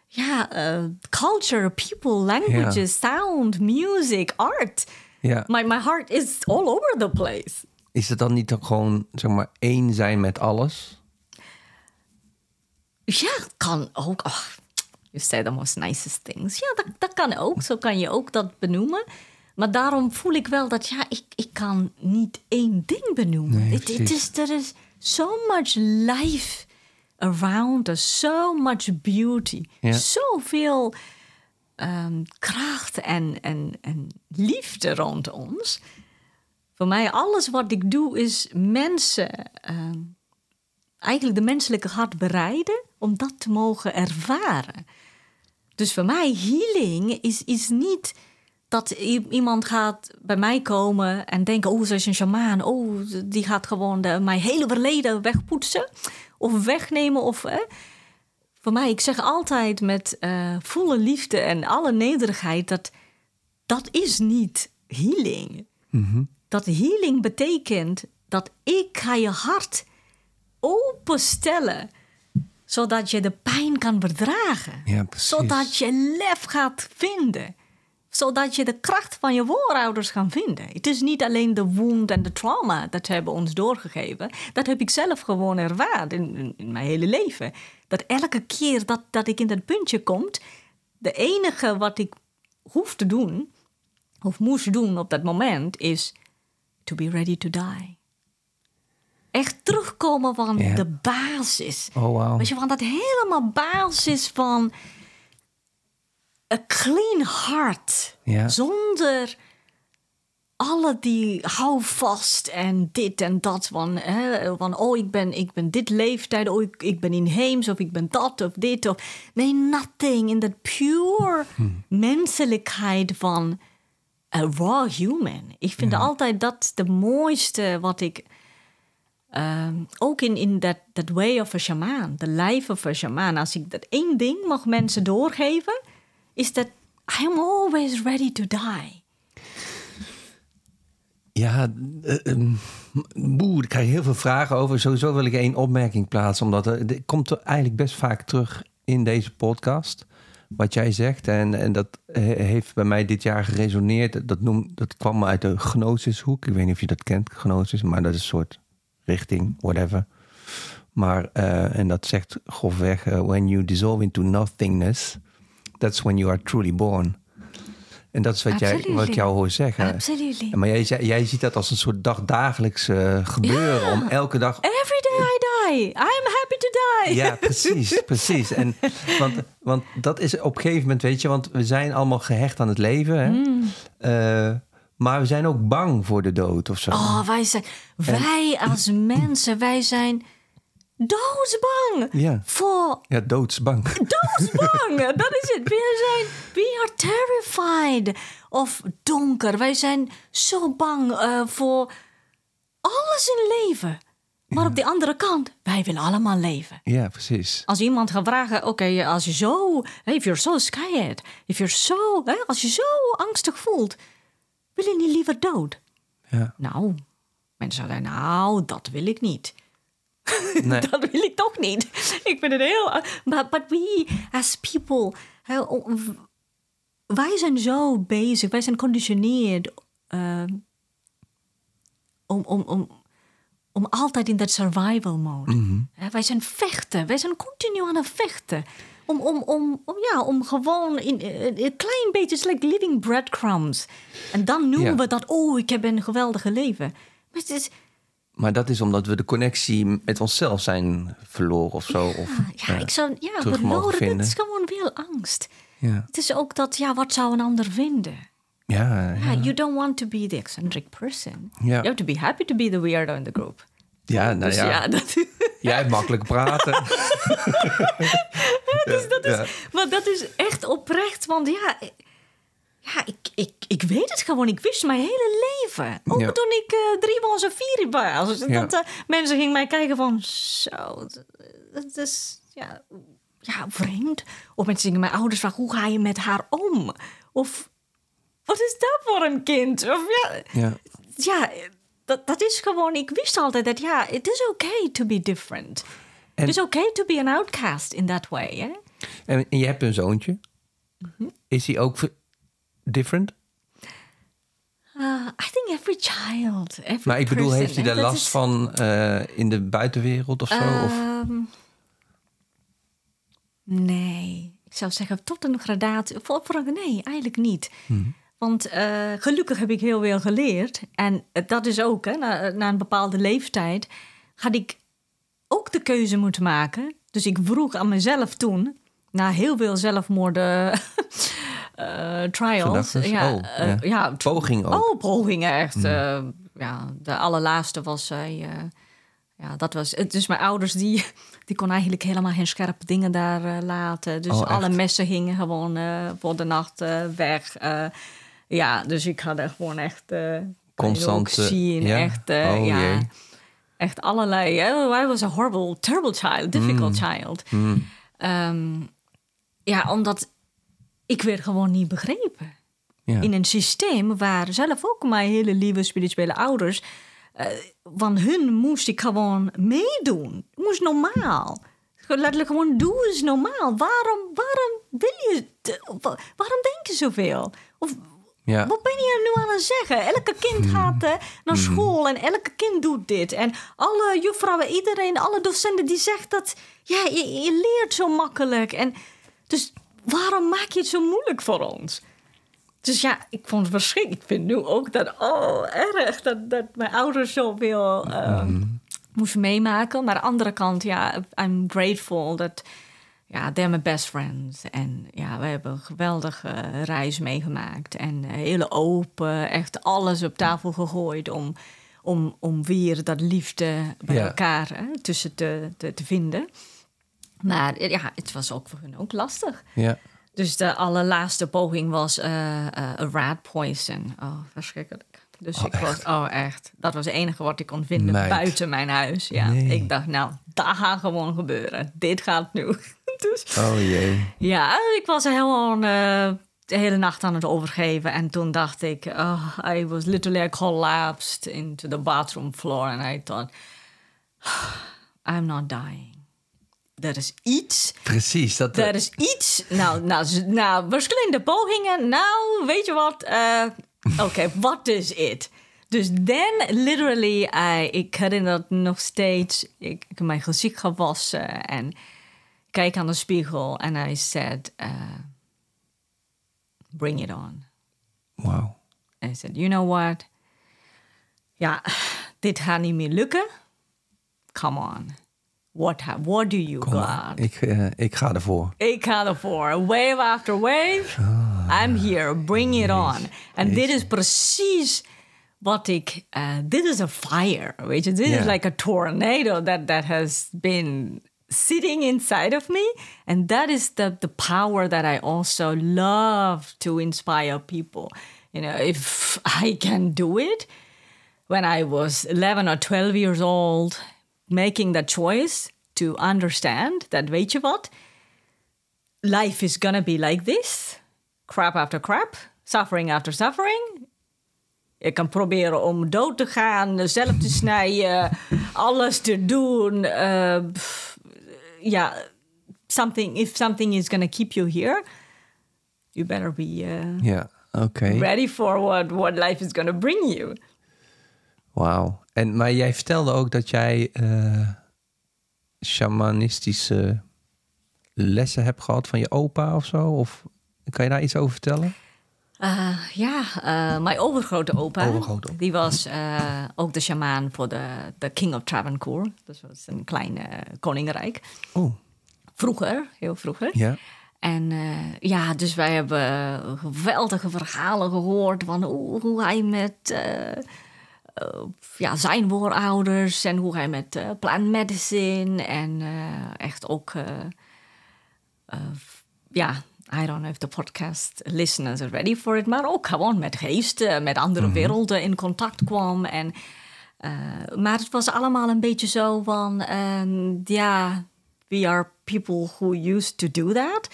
Speaker 1: ja, eh, culture, people, languages, sound, music, art.
Speaker 2: ja.
Speaker 1: My, my heart is all over the place.
Speaker 2: Is het dan niet ook gewoon, zeg maar, één zijn met alles?
Speaker 1: Ja, het kan ook. Oh, you say the most nicest things. Ja, dat, dat kan ook. Zo kan je ook dat benoemen. Maar daarom voel ik wel dat ja, ik, ik kan niet één ding benoemen.
Speaker 2: Nee,
Speaker 1: is, er is so much life around us, so much beauty,
Speaker 2: Ja.
Speaker 1: zoveel ehm, kracht en, en, en liefde rond ons. Voor mij, alles wat ik doe, is mensen, ehm, eigenlijk de menselijke hart bereiden om dat te mogen ervaren. Dus voor mij, healing is, is niet dat iemand gaat bij mij komen en denken: oh, ze is een shamaan. Oh, die gaat gewoon de, mijn hele verleden wegpoetsen of wegnemen. Of, eh. Voor mij, ik zeg altijd met eh, volle liefde en alle nederigheid: dat dat is niet healing. Dat healing betekent dat ik ga je hart openstellen zodat je de pijn kan verdragen.
Speaker 2: Ja.
Speaker 1: Zodat je lef gaat vinden. Zodat je de kracht van je voorouders kan vinden. Het is niet alleen de wound en de trauma dat hebben ons doorgegeven. Dat heb ik zelf gewoon ervaren in, in, mijn hele leven. Dat elke keer dat, dat ik in dat puntje kom, de enige wat ik hoef te doen, of moest doen op dat moment, is to be ready to die. Echt terugkomen van de basis.
Speaker 2: Oh, wauw.
Speaker 1: Weet je, van dat helemaal basis van een clean heart.
Speaker 2: Ja.
Speaker 1: Zonder alle die houvast en dit en dat. Van, hè, van oh, ik ben, ik ben dit leeftijd. Oh, ik, ik ben inheems of ik ben dat of dit. Of, nee, nothing. In dat pure menselijkheid van a raw human. Ik vind altijd dat de mooiste wat ik... Ehm, ook in, in that, that way of a shaman, the life of a shaman. Als ik dat één ding mag mensen doorgeven, is dat I'm always ready to die.
Speaker 2: Ja, ehm, boe, ik krijg heel veel vragen over. Sowieso wil ik één opmerking plaatsen, omdat dit komt er eigenlijk best vaak terug in deze podcast. Wat jij zegt, en, en dat he- heeft bij mij dit jaar geresoneerd. Dat, noem, dat kwam uit de Gnosishoek. Ik weet niet of je dat kent, Gnosis, maar dat is een soort richting, whatever. Maar, eh, en dat zegt grofweg, eh, when you dissolve into nothingness, that's when you are truly born. En dat is wat, jij, wat ik jou hoor zeggen.
Speaker 1: Absolutely.
Speaker 2: Maar jij, jij ziet dat als een soort dagdagelijks eh, gebeuren. Om elke dag.
Speaker 1: Every day I die. I'm happy to die.
Speaker 2: Ja, precies, precies. En, want, want dat is op een gegeven moment, weet je, want we zijn allemaal gehecht aan het leven. Hè?
Speaker 1: Mm.
Speaker 2: Eh, maar we zijn ook bang voor de dood of zo.
Speaker 1: Oh, wij zijn, wij als mensen, wij zijn doodsbang
Speaker 2: Ja.
Speaker 1: voor
Speaker 2: Ja, doodsbang.
Speaker 1: doodsbang. dat is het. We zijn, we are terrified of donker. Wij zijn zo bang eh, voor alles in leven. Maar op de andere kant, wij willen allemaal leven.
Speaker 2: Ja, precies.
Speaker 1: Als iemand gaat vragen, oké, als je zo, if you're so scared, if you're so, hè, als je zo angstig voelt, wil je niet liever dood?
Speaker 2: Ja.
Speaker 1: Nou, mensen zeggen, nou, dat wil ik niet.
Speaker 2: Nee.
Speaker 1: dat wil ik toch niet. Ik vind het heel. Maar but we as people, wij zijn zo bezig, wij zijn conditioneerd. eh, om, om, om, om altijd in dat survival mode. Hè, Wij zijn vechten, wij zijn continu aan het vechten. Om, om, om, om, ja, om gewoon in, eh, een klein beetje, it's like living breadcrumbs. En dan noemen we dat, oh, ik heb een geweldige leven. Maar het is,
Speaker 2: Maar dat is omdat we de connectie met onszelf zijn verloren of zo. Of,
Speaker 1: ja, ik zou, ja, verloren, dat is gewoon veel angst.
Speaker 2: ja.
Speaker 1: Het is ook dat, ja, wat zou een ander vinden?
Speaker 2: Ja, ja.
Speaker 1: Ja, you don't want to be the eccentric person.
Speaker 2: Ja.
Speaker 1: You have to be happy to be the weirdo in the group.
Speaker 2: ja, nou
Speaker 1: Dus
Speaker 2: ja.
Speaker 1: ja, dat,
Speaker 2: Jij hebt makkelijk praten.
Speaker 1: dus dat is,
Speaker 2: Ja.
Speaker 1: maar dat is echt oprecht, want ja, ja ik, ik, ik weet het gewoon. Ik wist mijn hele leven. Ook
Speaker 2: Ja.
Speaker 1: toen ik eh, drie was of vier was.
Speaker 2: Ja.
Speaker 1: Dat, eh, mensen gingen mij kijken van, zo, dat- is ja, ja, vreemd. Of mensen gingen mijn ouders vragen, hoe ga je met haar om? Of, wat is dat voor een kind? Of ja,
Speaker 2: ja.
Speaker 1: ja, dat, dat is gewoon. Ik wist altijd dat ja, it is okay to be different.
Speaker 2: En-
Speaker 1: It is okay to be an outcast in that way. Hè?
Speaker 2: En, en je hebt een zoontje.
Speaker 1: Mhm.
Speaker 2: Is hij ook different?
Speaker 1: Uh, I think every child. Every
Speaker 2: Maar ik bedoel,
Speaker 1: person,
Speaker 2: heeft hij daar last
Speaker 1: is-
Speaker 2: van eh, in de buitenwereld of zo? of?
Speaker 1: Ehm, nee, ik zou zeggen tot een gradatie. Voor, nee, eigenlijk niet.
Speaker 2: Mhm.
Speaker 1: Want eh, gelukkig heb ik heel veel geleerd. En dat is ook, hè, na, na een bepaalde leeftijd had ik ook de keuze moeten maken. Dus ik vroeg aan mezelf toen, na heel veel zelfmoorden eh, trials. Ja,
Speaker 2: Oh,
Speaker 1: eh,
Speaker 2: ja.
Speaker 1: ja,
Speaker 2: Poging ook.
Speaker 1: Oh, pogingen echt. eh, ja, de allerlaatste was zij. ja, dat was. Dus mijn ouders die, die kon eigenlijk helemaal geen scherpe dingen daar laten. Dus
Speaker 2: Oh,
Speaker 1: alle messen gingen gewoon voor de nacht weg. ja, dus ik had er gewoon echt.
Speaker 2: Constant,
Speaker 1: zien,
Speaker 2: ja?
Speaker 1: echt.
Speaker 2: Oh,
Speaker 1: ja,
Speaker 2: jee.
Speaker 1: echt allerlei. I was a horrible, terrible child, difficult
Speaker 2: Hmm.
Speaker 1: child. Ehm, ja, omdat ik werd gewoon niet begrepen
Speaker 2: Ja.
Speaker 1: in een systeem waar zelf ook mijn hele lieve spirituele ouders. eh, van hun moest ik gewoon meedoen. Het moest normaal. Letterlijk gewoon doe eens normaal. Waarom, waarom wil je. Waarom denk je zoveel? Of
Speaker 2: ja.
Speaker 1: wat ben je nu aan het zeggen? Elke kind gaat eh, naar school en elke kind doet dit. En alle juffrouwen, iedereen, alle docenten die zegt dat ja, je, je leert zo makkelijk. En dus waarom maak je het zo moeilijk voor ons? Dus ja, ik vond het verschrikkelijk. Ik vind nu ook dat, oh, erg dat, dat mijn ouders zoveel ehm moesten meemaken. Maar aan de andere kant, ja, I'm grateful dat, ja, they're my best friends. En ja, we hebben een geweldige reis meegemaakt. En hele open, echt alles op tafel gegooid om, om, om weer dat liefde bij
Speaker 2: Ja.
Speaker 1: elkaar hè, tussen te, te, te vinden. Maar eh, ja, het was ook voor hun ook lastig.
Speaker 2: ja.
Speaker 1: Dus de allerlaatste poging was eh, eh, een rat poison. Oh, verschrikkelijk. Dus
Speaker 2: Oh,
Speaker 1: ik was, oh echt, dat was het enige wat ik kon vinden
Speaker 2: Meid.
Speaker 1: buiten mijn huis. Ja,
Speaker 2: Nee.
Speaker 1: ik dacht, nou, dat gaat gewoon gebeuren. Dit gaat nu. dus
Speaker 2: Oh jee.
Speaker 1: ja, ik was eh, de hele nacht aan het overgeven. En toen dacht ik, oh, I was literally collapsed into the bathroom floor. And I thought, I'm not dying. Er is iets
Speaker 2: Precies. Dat,
Speaker 1: er is iets. Nou, nou, nou verschillende pogingen. Nou, weet je wat? eh, Oké, what is it? Dus then, literally, ik herinner het nog steeds. Ik, ik mijn gezicht gewassen en kijk aan de spiegel. En I said, uh, bring it on.
Speaker 2: Wauw.
Speaker 1: En I said, you know what? Ja, dit gaat niet meer lukken. Come on. What, ha- what do you
Speaker 2: Kom
Speaker 1: got?
Speaker 2: Ik, eh, ik ga ervoor.
Speaker 1: Ik ga ervoor. Wave after wave. I'm here. Bring it on. En dit is precies wat ik... dit is a fire, weet je. Dit is like a tornado that, that has been sitting inside of me. And that is the, the power that I also love to inspire people. You know, if I can do it... when I was 11 or 12 years old, making that choice to understand that, weet je wat, life is gonna be like this. Crap after crap, suffering after suffering. Ik kan proberen om dood te gaan, zelf te snijden, alles te doen. eh, Ja, something, if something is gonna keep you here, you better be uh,
Speaker 2: Ja, oké.
Speaker 1: ready for what, what life is gonna bring you.
Speaker 2: Wauw. En, maar jij vertelde ook dat jij eh shamanistische lessen hebt gehad van je opa of zo? Of kan je daar iets over vertellen?
Speaker 1: Eh, ja, eh, mijn overgrote opa,
Speaker 2: Overgrote
Speaker 1: die was ook de shamaan voor de, de King of Travancore. Dat was een klein koninkrijk.
Speaker 2: Oh,
Speaker 1: Vroeger, heel vroeger.
Speaker 2: ja.
Speaker 1: En ja, dus wij hebben geweldige verhalen gehoord van hoe, hoe hij met ja, zijn voorouders en hoe hij met eh, plant medicine en eh, echt ook, eh, eh, ja, I don't know if the podcast listeners are ready for it, maar ook gewoon met geesten, met andere werelden in contact kwam. En, eh, maar het was allemaal een beetje zo van, ehm, ja, we are people who used to do that.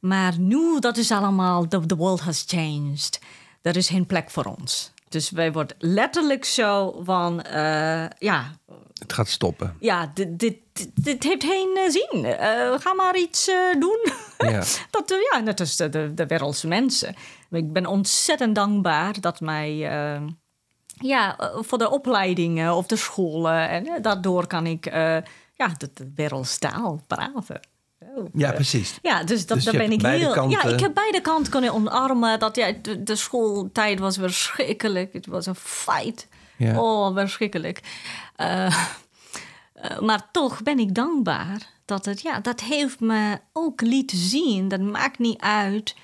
Speaker 1: Maar nu, dat is allemaal, the, the world has changed. Er is geen plek voor ons. Dus wij worden letterlijk zo van, eh, ja,
Speaker 2: Het gaat stoppen.
Speaker 1: ja, dit, dit, dit, heeft geen eh, zin. Eh, ga maar iets doen.
Speaker 2: Ja.
Speaker 1: dat, ja, net als de, de, de wereldse mensen. Ik ben ontzettend dankbaar dat mij... ja, voor de opleidingen of de scholen. En daardoor kan ik ja, de, de wereldstaal praten. Oh,
Speaker 2: Ja, precies.
Speaker 1: ja, dus, dat,
Speaker 2: Dus
Speaker 1: daar ben ik heel. Ja, ik heb beide kanten kunnen omarmen. Dat, ja, de, de schooltijd was verschrikkelijk. Het was een fight.
Speaker 2: Ja.
Speaker 1: Oh, verschrikkelijk. Eh, eh, maar toch ben ik dankbaar dat het, ja, dat heeft me ook lieten zien. Dat maakt niet uit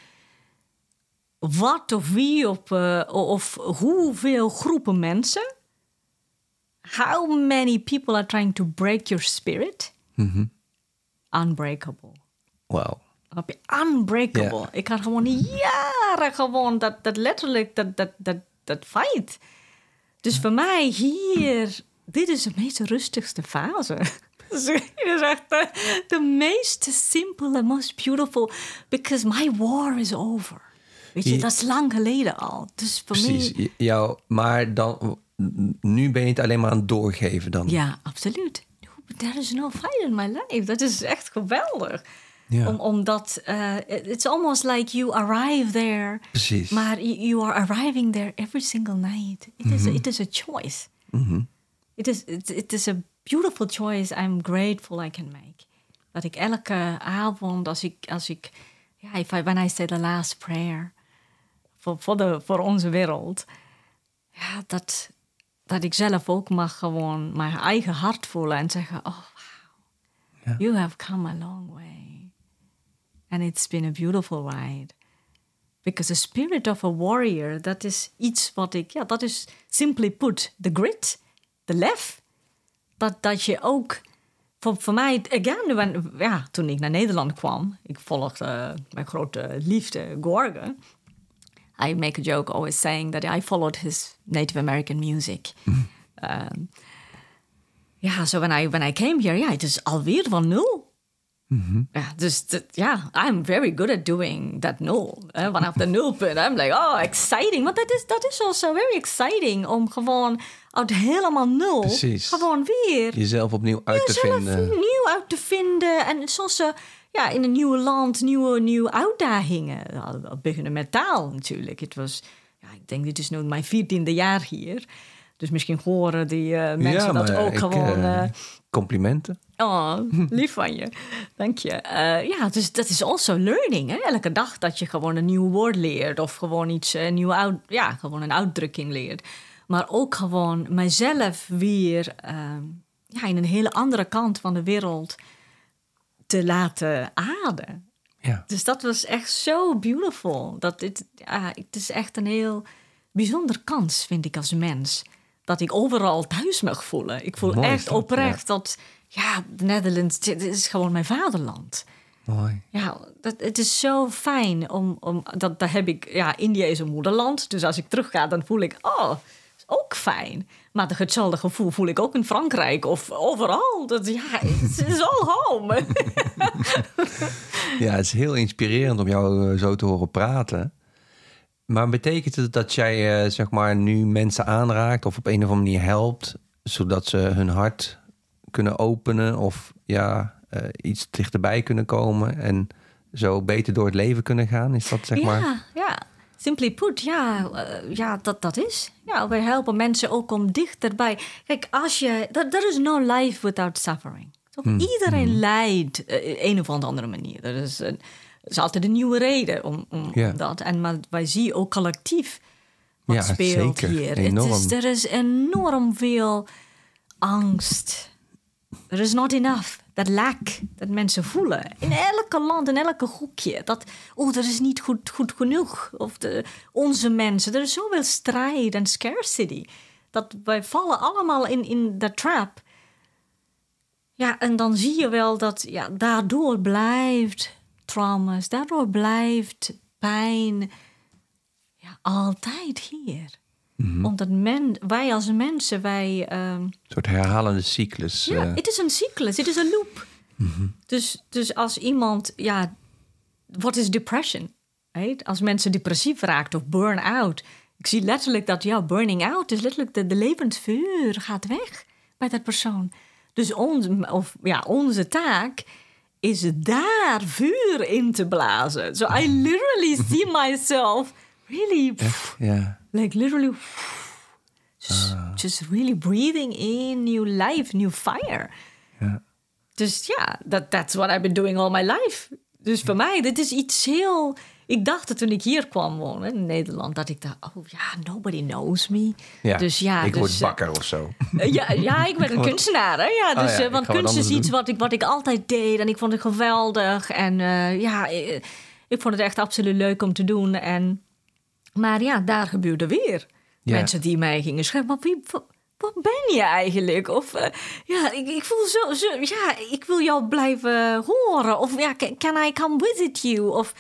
Speaker 1: wat of wie of, eh, of hoeveel groepen mensen. How many people are trying to break your spirit?
Speaker 2: Mhm.
Speaker 1: Unbreakable.
Speaker 2: Wauw.
Speaker 1: Unbreakable. Ik had gewoon jaren gewoon dat, dat letterlijk, dat, dat, dat, dat fight. Dus voor mij hier, dit is de meest rustigste fase. Dus Het is echt de, de meest simpele, most beautiful. Because my war is over. Weet je, dat is lang geleden al. Dus voor
Speaker 2: Precies.
Speaker 1: mij...
Speaker 2: Jou, maar dan, nu ben je het alleen maar aan het doorgeven dan.
Speaker 1: Ja, absoluut. There is no fight in my life. Dat is echt geweldig.
Speaker 2: Ja.
Speaker 1: Om, omdat, uh, it's almost like you arrive there...
Speaker 2: Precies.
Speaker 1: Maar you, are arriving there every single night. It, is,
Speaker 2: Mhm.
Speaker 1: it is a choice. It, is, it, it is a beautiful choice I'm grateful I can make. Dat ik elke avond, als ik, als ik ja, if I, when I say the last prayer voor, voor, de, voor onze wereld, ja, dat, dat ik zelf ook mag gewoon mijn eigen hart voelen en zeggen, oh wow,
Speaker 2: Ja.
Speaker 1: you have come a long way. And it's been a beautiful ride. Because the spirit of a warrior, dat is iets wat ik, ja, dat is simply put, the grit, de lef. Dat, dat je ook, voor, voor mij, again, when, ja, toen ik naar Nederland kwam, ik volgde eh, mijn grote liefde, Gorge. I make a joke always saying that I followed his Native American music. Um, ja, so when I, when I came here, ja, het is alweer van nul. Ja, dus ja, I'm very good at doing that nul. Hè, vanaf de nulpunt. I'm like, oh, exciting. Want dat is, dat is also very exciting om gewoon uit helemaal nul...
Speaker 2: Precies.
Speaker 1: gewoon weer
Speaker 2: Jezelf opnieuw uit te
Speaker 1: jezelf
Speaker 2: vinden.
Speaker 1: nieuw uit te vinden. En eh, ja, in een nieuw land, nieuwe, nieuwe uitdagingen. We beginnen met taal natuurlijk. Het was, ja, ik denk, dit is nu mijn veertiende jaar hier. Dus misschien horen die eh, mensen dat ook
Speaker 2: ik,
Speaker 1: gewoon...
Speaker 2: eh,
Speaker 1: eh,
Speaker 2: complimenten.
Speaker 1: Oh, lief van je. Dank je. Ja, dus dat is also learning. Hè? Elke dag dat je gewoon een nieuw woord leert of gewoon iets eh, nieuw uit, ja, gewoon een uitdrukking leert. Maar ook gewoon mijzelf weer ehm, ja, in een hele andere kant van de wereld te laten ademen.
Speaker 2: Ja.
Speaker 1: Dus dat was echt zo beautiful. Dat dit, ja, het is echt een heel bijzonder kans, vind ik als mens. Dat ik overal thuis mag voelen. Ik voel
Speaker 2: Mooi
Speaker 1: echt
Speaker 2: dat,
Speaker 1: oprecht dat, ja, de Netherlands, dit is gewoon mijn vaderland.
Speaker 2: Mooi.
Speaker 1: Ja, dat, het is zo fijn om, om dat, dat heb ik, ja, India is een moederland. Dus als ik terugga, dan voel ik, oh, ook fijn. Maar hetzelfde gevoel voel ik ook in Frankrijk of overal. Dat, ja, het is all home.
Speaker 2: Ja, het is heel inspirerend om jou eh, zo te horen praten. Maar betekent het dat jij eh, zeg maar nu mensen aanraakt of op een of andere manier helpt, zodat ze hun hart kunnen openen of ja, eh, iets dichterbij kunnen komen en zo beter door het leven kunnen gaan? Is dat zeg
Speaker 1: ja,
Speaker 2: maar?
Speaker 1: ja. Simply put, ja, eh, ja dat, dat is. Ja, wij helpen mensen ook om dichterbij. Kijk, als je. There is no life without suffering. Toch? Iedereen lijdt uh, een of andere manier. Er is, een, er is altijd een nieuwe reden om, om, dat. En maar wij zien ook collectief wat
Speaker 2: Ja,
Speaker 1: speelt
Speaker 2: zeker.
Speaker 1: hier. Het is, er is enorm veel angst. Er is not enough. Dat lack dat mensen voelen. In elke land, in elke hoekje. Dat, oh, dat is niet goed, goed genoeg. Of de, onze mensen. Er is zoveel strijd en scarcity. Dat wij vallen allemaal in, in dat trap. Ja, en dan zie je wel dat ja, daardoor blijft trauma's. Daardoor blijft pijn. Ja, altijd hier. Omdat men, wij als mensen, wij... ehm,
Speaker 2: Een soort herhalende cyclus.
Speaker 1: ja,
Speaker 2: eh,
Speaker 1: het is een cyclus, het is een loop. dus, dus als iemand, ja, wat is depression? Right? Als mensen depressief raakt of burn-out. Ik zie letterlijk dat, ja, burning out is letterlijk de, de levensvuur gaat weg bij dat persoon. Dus ons, of, ja, onze taak is daar vuur in te blazen. So I literally see myself really,
Speaker 2: ja.
Speaker 1: Like literally just, just really breathing in new life, new fire.
Speaker 2: Ja.
Speaker 1: Dus ja, that, that's what I've been doing all my life. Dus voor mij, dit is iets heel... Ik dacht dat toen ik hier kwam wonen in Nederland, dat ik dacht, oh ja, nobody knows me.
Speaker 2: Ja.
Speaker 1: Dus ja,
Speaker 2: ik
Speaker 1: dus,
Speaker 2: word
Speaker 1: eh,
Speaker 2: bakker of zo.
Speaker 1: ja, ja, ik ben een kunstenaar. Hè? Ja, dus,
Speaker 2: Oh ja,
Speaker 1: eh, want kunst is iets
Speaker 2: doen.
Speaker 1: wat ik, wat ik altijd deed en ik vond het geweldig. En eh, ja, ik, ik vond het echt absoluut leuk om te doen. En, maar ja, daar gebeurde weer.
Speaker 2: Ja.
Speaker 1: Mensen die mij gingen schrijven, maar wie, wat, wat ben je eigenlijk? Of eh, ja, ik, ik voel zo, zo, ja, ik wil jou blijven horen. Of ja, can, can I come visit you? Of,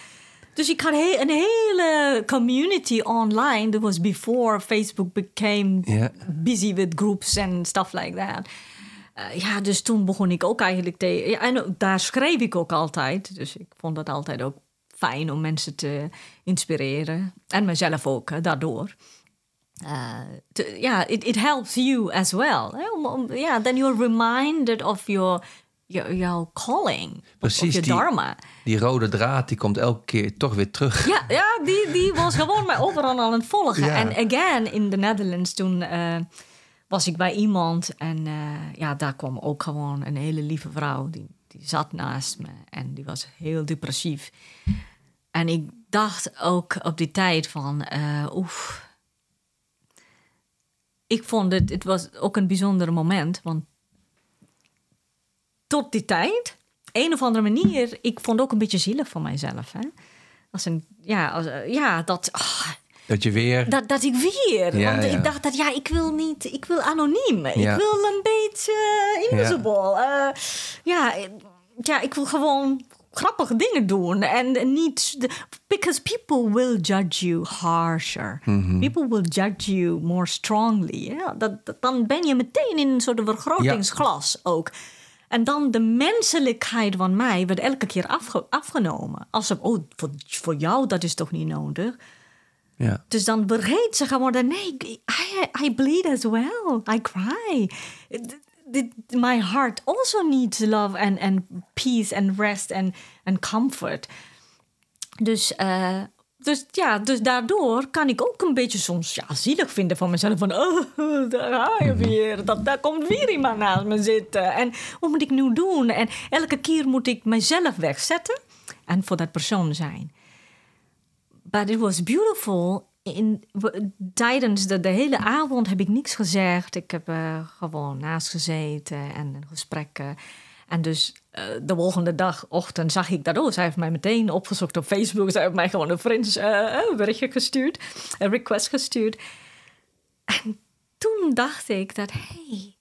Speaker 1: dus ik had he- een hele community online. That was before Facebook became
Speaker 2: Ja.
Speaker 1: busy with groups and stuff like that. Eh, ja, dus toen begon ik ook eigenlijk te... Ja, en daar schreef ik ook altijd. Dus ik vond het altijd ook fijn om mensen te inspireren. En mezelf ook, hè, daardoor. Uh, te- ja, it, it helps you as well. Ja, then you're reminded of your, your, your calling.
Speaker 2: Precies,
Speaker 1: Of your
Speaker 2: die-
Speaker 1: dharma.
Speaker 2: Die rode draad die komt elke keer toch weer terug.
Speaker 1: Ja, ja die, die was gewoon mij overal aan het volgen.
Speaker 2: Ja.
Speaker 1: En again, in de Netherlands, toen eh, was ik bij iemand. En eh, ja, daar kwam ook gewoon een hele lieve vrouw. Die, die zat naast me en die was heel depressief. En ik dacht ook op die tijd van, eh oef. Ik vond het, het was ook een bijzonder moment, want tot die tijd, een of andere manier, ik vond ook een beetje zielig voor mijzelf. Hè? Als een, ja, als, eh, ja dat, ah,
Speaker 2: Dat je weer...
Speaker 1: dat, dat ik weer.
Speaker 2: Ja,
Speaker 1: want
Speaker 2: ja.
Speaker 1: ik dacht dat, ja, ik wil niet, ik wil anoniem.
Speaker 2: Ja.
Speaker 1: Ik wil een beetje eh, invisible. Ja. ja, eh, ja, ik wil gewoon grappige dingen doen. En niet... Because people will judge you harsher.
Speaker 2: Mhm.
Speaker 1: People will judge you more strongly. Ja, dat, dat- dan ben je meteen in een soort vergrotingsglas ook. En dan de menselijkheid van mij werd elke keer afge- afgenomen. Alsof, oh, voor, voor jou dat is toch niet nodig?
Speaker 2: Ja.
Speaker 1: Dus dan vergeet ze gewoon dat nee, I, I bleed as well. I cry. My heart also needs love and, and peace and rest and, and comfort. Dus, eh, dus ja, dus daardoor kan ik ook een beetje soms ja, zielig vinden van mezelf. Van, oh, daar ga je weer. Dat, daar komt weer iemand naast me zitten. En wat moet ik nu doen? En elke keer moet ik mezelf wegzetten en voor dat persoon zijn. But it was beautiful. In, tijdens de, de hele avond heb ik niks gezegd. Ik heb eh, gewoon naast gezeten en gesprekken. En dus eh, de volgende dag, ochtend, zag ik dat. Oh, zij heeft mij meteen opgezocht op Facebook. Zij heeft mij gewoon een vriends eh, eh, berichtje gestuurd. Een request gestuurd. En toen dacht ik dat, hey,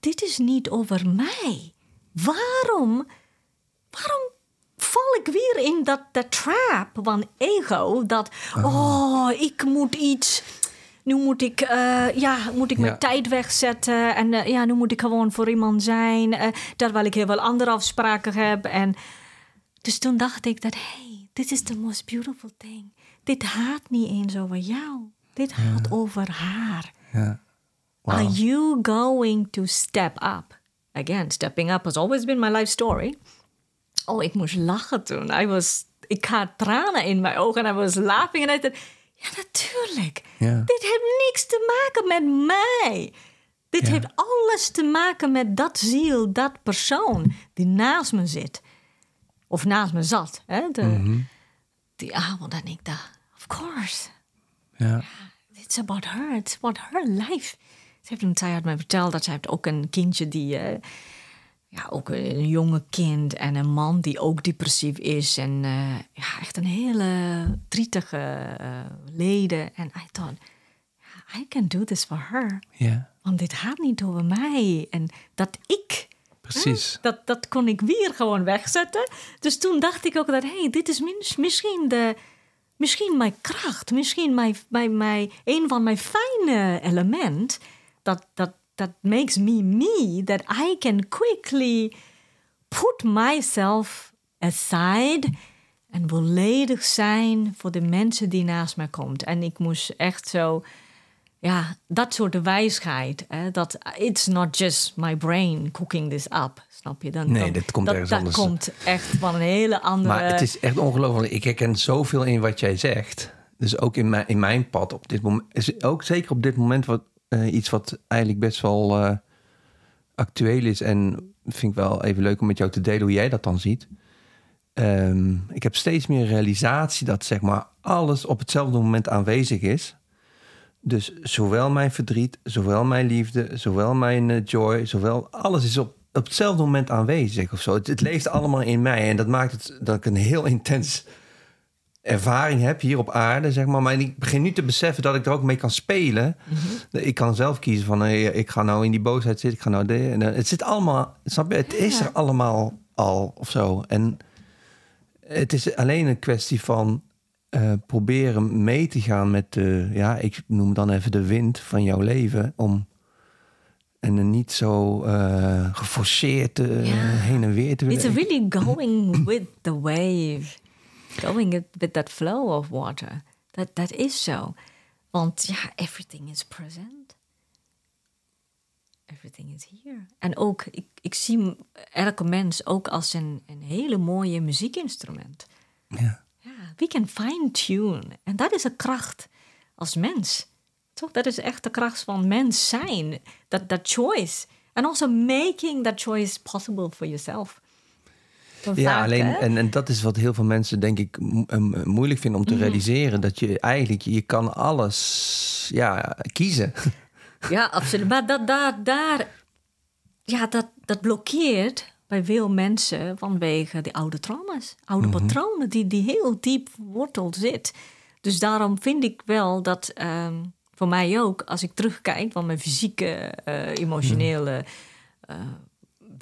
Speaker 1: dit is niet over mij. Waarom, waarom val ik weer in dat, trap van ego? Dat, oh, ik moet iets... Nu moet ik, eh, ja, moet ik mijn tijd wegzetten. En eh, ja, nu moet ik gewoon voor iemand zijn. eh, terwijl ik heel veel andere afspraken heb. En dus toen dacht ik dat, hey, this is the most beautiful thing. Dit gaat niet eens over jou. Dit gaat over haar.
Speaker 2: ja.
Speaker 1: Are you going to step up? Again, stepping up has always been my life story. Oh, ik moest lachen toen. I was, ik had tranen in mijn ogen en I was laughing. En I dacht, ja, natuurlijk.
Speaker 2: Ja.
Speaker 1: Dit heeft niks te maken met mij. Dit
Speaker 2: Ja.
Speaker 1: heeft alles te maken met dat ziel, dat persoon die naast me zit. Of naast me zat. Hè? De,
Speaker 2: Mhm.
Speaker 1: Die avond en ik dacht, of course.
Speaker 2: Ja.
Speaker 1: It's about her. It's about her life. Ze heeft een tijd verteld dat ze heeft ook een kindje die... eh, ja, ook een jonge kind en een man die ook depressief is. En eh, ja, echt een hele trietige eh, leden. En I thought, I can do this for her.
Speaker 2: ja,
Speaker 1: Want dit gaat niet over mij. En dat ik...
Speaker 2: precies.
Speaker 1: Dat, dat kon ik weer gewoon wegzetten. Dus toen dacht ik ook dat, hé, hey, dit is mis- misschien, de, misschien mijn kracht. Misschien mijn, mijn, mijn, een van mijn fijne element. Dat, dat, dat makes me me. That I can quickly put myself aside. En volledig zijn voor de mensen die naast mij komt. En ik moest echt zo ja, dat soort wijsheid. Hè, dat it's not just my brain cooking this up. Snap je? Dan,
Speaker 2: Nee,
Speaker 1: dan-
Speaker 2: dit komt
Speaker 1: dat,
Speaker 2: ergens
Speaker 1: dat
Speaker 2: anders.
Speaker 1: komt echt van een hele andere...
Speaker 2: Maar het is echt ongelooflijk. Ik herken zoveel in wat jij zegt. Dus ook in mijn, in mijn pad op dit moment. Ook zeker op dit moment wat, eh, iets wat eigenlijk best wel eh, actueel is. En vind ik wel even leuk om met jou te delen hoe jij dat dan ziet. Ehm, ik heb steeds meer realisatie dat zeg maar alles op hetzelfde moment aanwezig is. Dus zowel mijn verdriet, zowel mijn liefde, zowel mijn eh, joy, zowel alles is op, op hetzelfde moment aanwezig of zo. Het, het leeft allemaal in mij en dat maakt het dat ik een heel intens ervaring heb hier op aarde, zeg maar. Maar ik begin nu te beseffen dat ik er ook mee kan spelen. Ik kan zelf kiezen van, hey, ik ga nou in die boosheid zitten, ik ga nou de, en dan- Het zit allemaal, snap je? Het is er allemaal al of zo. En het is alleen een kwestie van eh, proberen mee te gaan met de, ja, ik noem dan even de wind van jouw leven. Om en niet zo eh, geforceerd eh,
Speaker 1: Ja.
Speaker 2: heen en weer te
Speaker 1: It's
Speaker 2: willen.
Speaker 1: really going with the wave. Going it- with that flow of water. Dat that is zo. Want ja, everything is present. Everything is here. En ook, ik, ik zie elke mens ook als een, een hele mooie muziekinstrument.
Speaker 2: Ja.
Speaker 1: Ja, we can fine-tune. En dat is een kracht als mens. Toch? Dat is echt de kracht van mens zijn. Dat that choice. And also making that choice possible for yourself.
Speaker 2: Ja,
Speaker 1: vaak,
Speaker 2: alleen, en, en dat is wat heel veel mensen denk ik mo- moeilijk vinden om
Speaker 1: Mhm.
Speaker 2: te realiseren. Dat je eigenlijk, je kan alles ja, kiezen.
Speaker 1: Ja, absoluut. Maar dat, daar, daar, ja, dat, dat blokkeert bij veel mensen vanwege die oude trauma's. Oude patronen die, die heel diep worteld zit. Dus daarom vind ik wel dat ehm, voor mij ook, als ik terugkijk van mijn fysieke, eh, emotionele eh,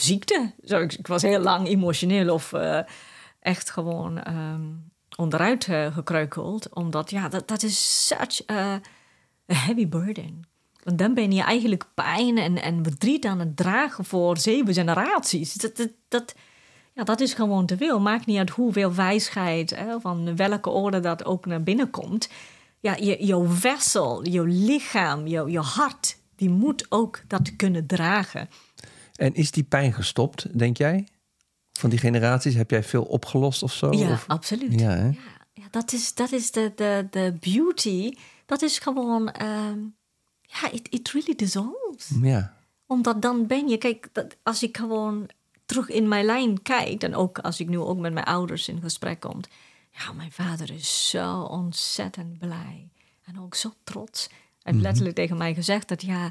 Speaker 1: ziekte. Zo, ik, ik was heel lang emotioneel of eh, echt gewoon ehm, onderuit eh, gekreukeld. Omdat ja, dat, dat is such a, heavy burden. Want dan ben je eigenlijk pijn en, en verdriet aan het dragen voor zeven generaties. Dat, dat, dat, ja, dat is gewoon te veel. Maakt niet uit hoeveel wijsheid, hè, van welke orde dat ook naar binnen komt. Ja, je, jouw vessel, jouw lichaam, jouw, jouw hart, die moet ook dat kunnen dragen.
Speaker 2: En is die pijn gestopt, denk jij? Van die generaties heb jij veel opgelost of zo?
Speaker 1: Ja,
Speaker 2: Of-
Speaker 1: absoluut.
Speaker 2: Ja, hè?
Speaker 1: Ja, dat is, dat is de, de, de beauty. Dat is gewoon, ehm, ja, it, it really dissolves.
Speaker 2: ja.
Speaker 1: Omdat dan ben je, kijk, dat, als ik gewoon terug in mijn lijn kijk, en ook als ik nu ook met mijn ouders in gesprek kom, ja, mijn vader is zo ontzettend blij en ook zo trots. Hij
Speaker 2: Mhm.
Speaker 1: heeft letterlijk tegen mij gezegd dat ja,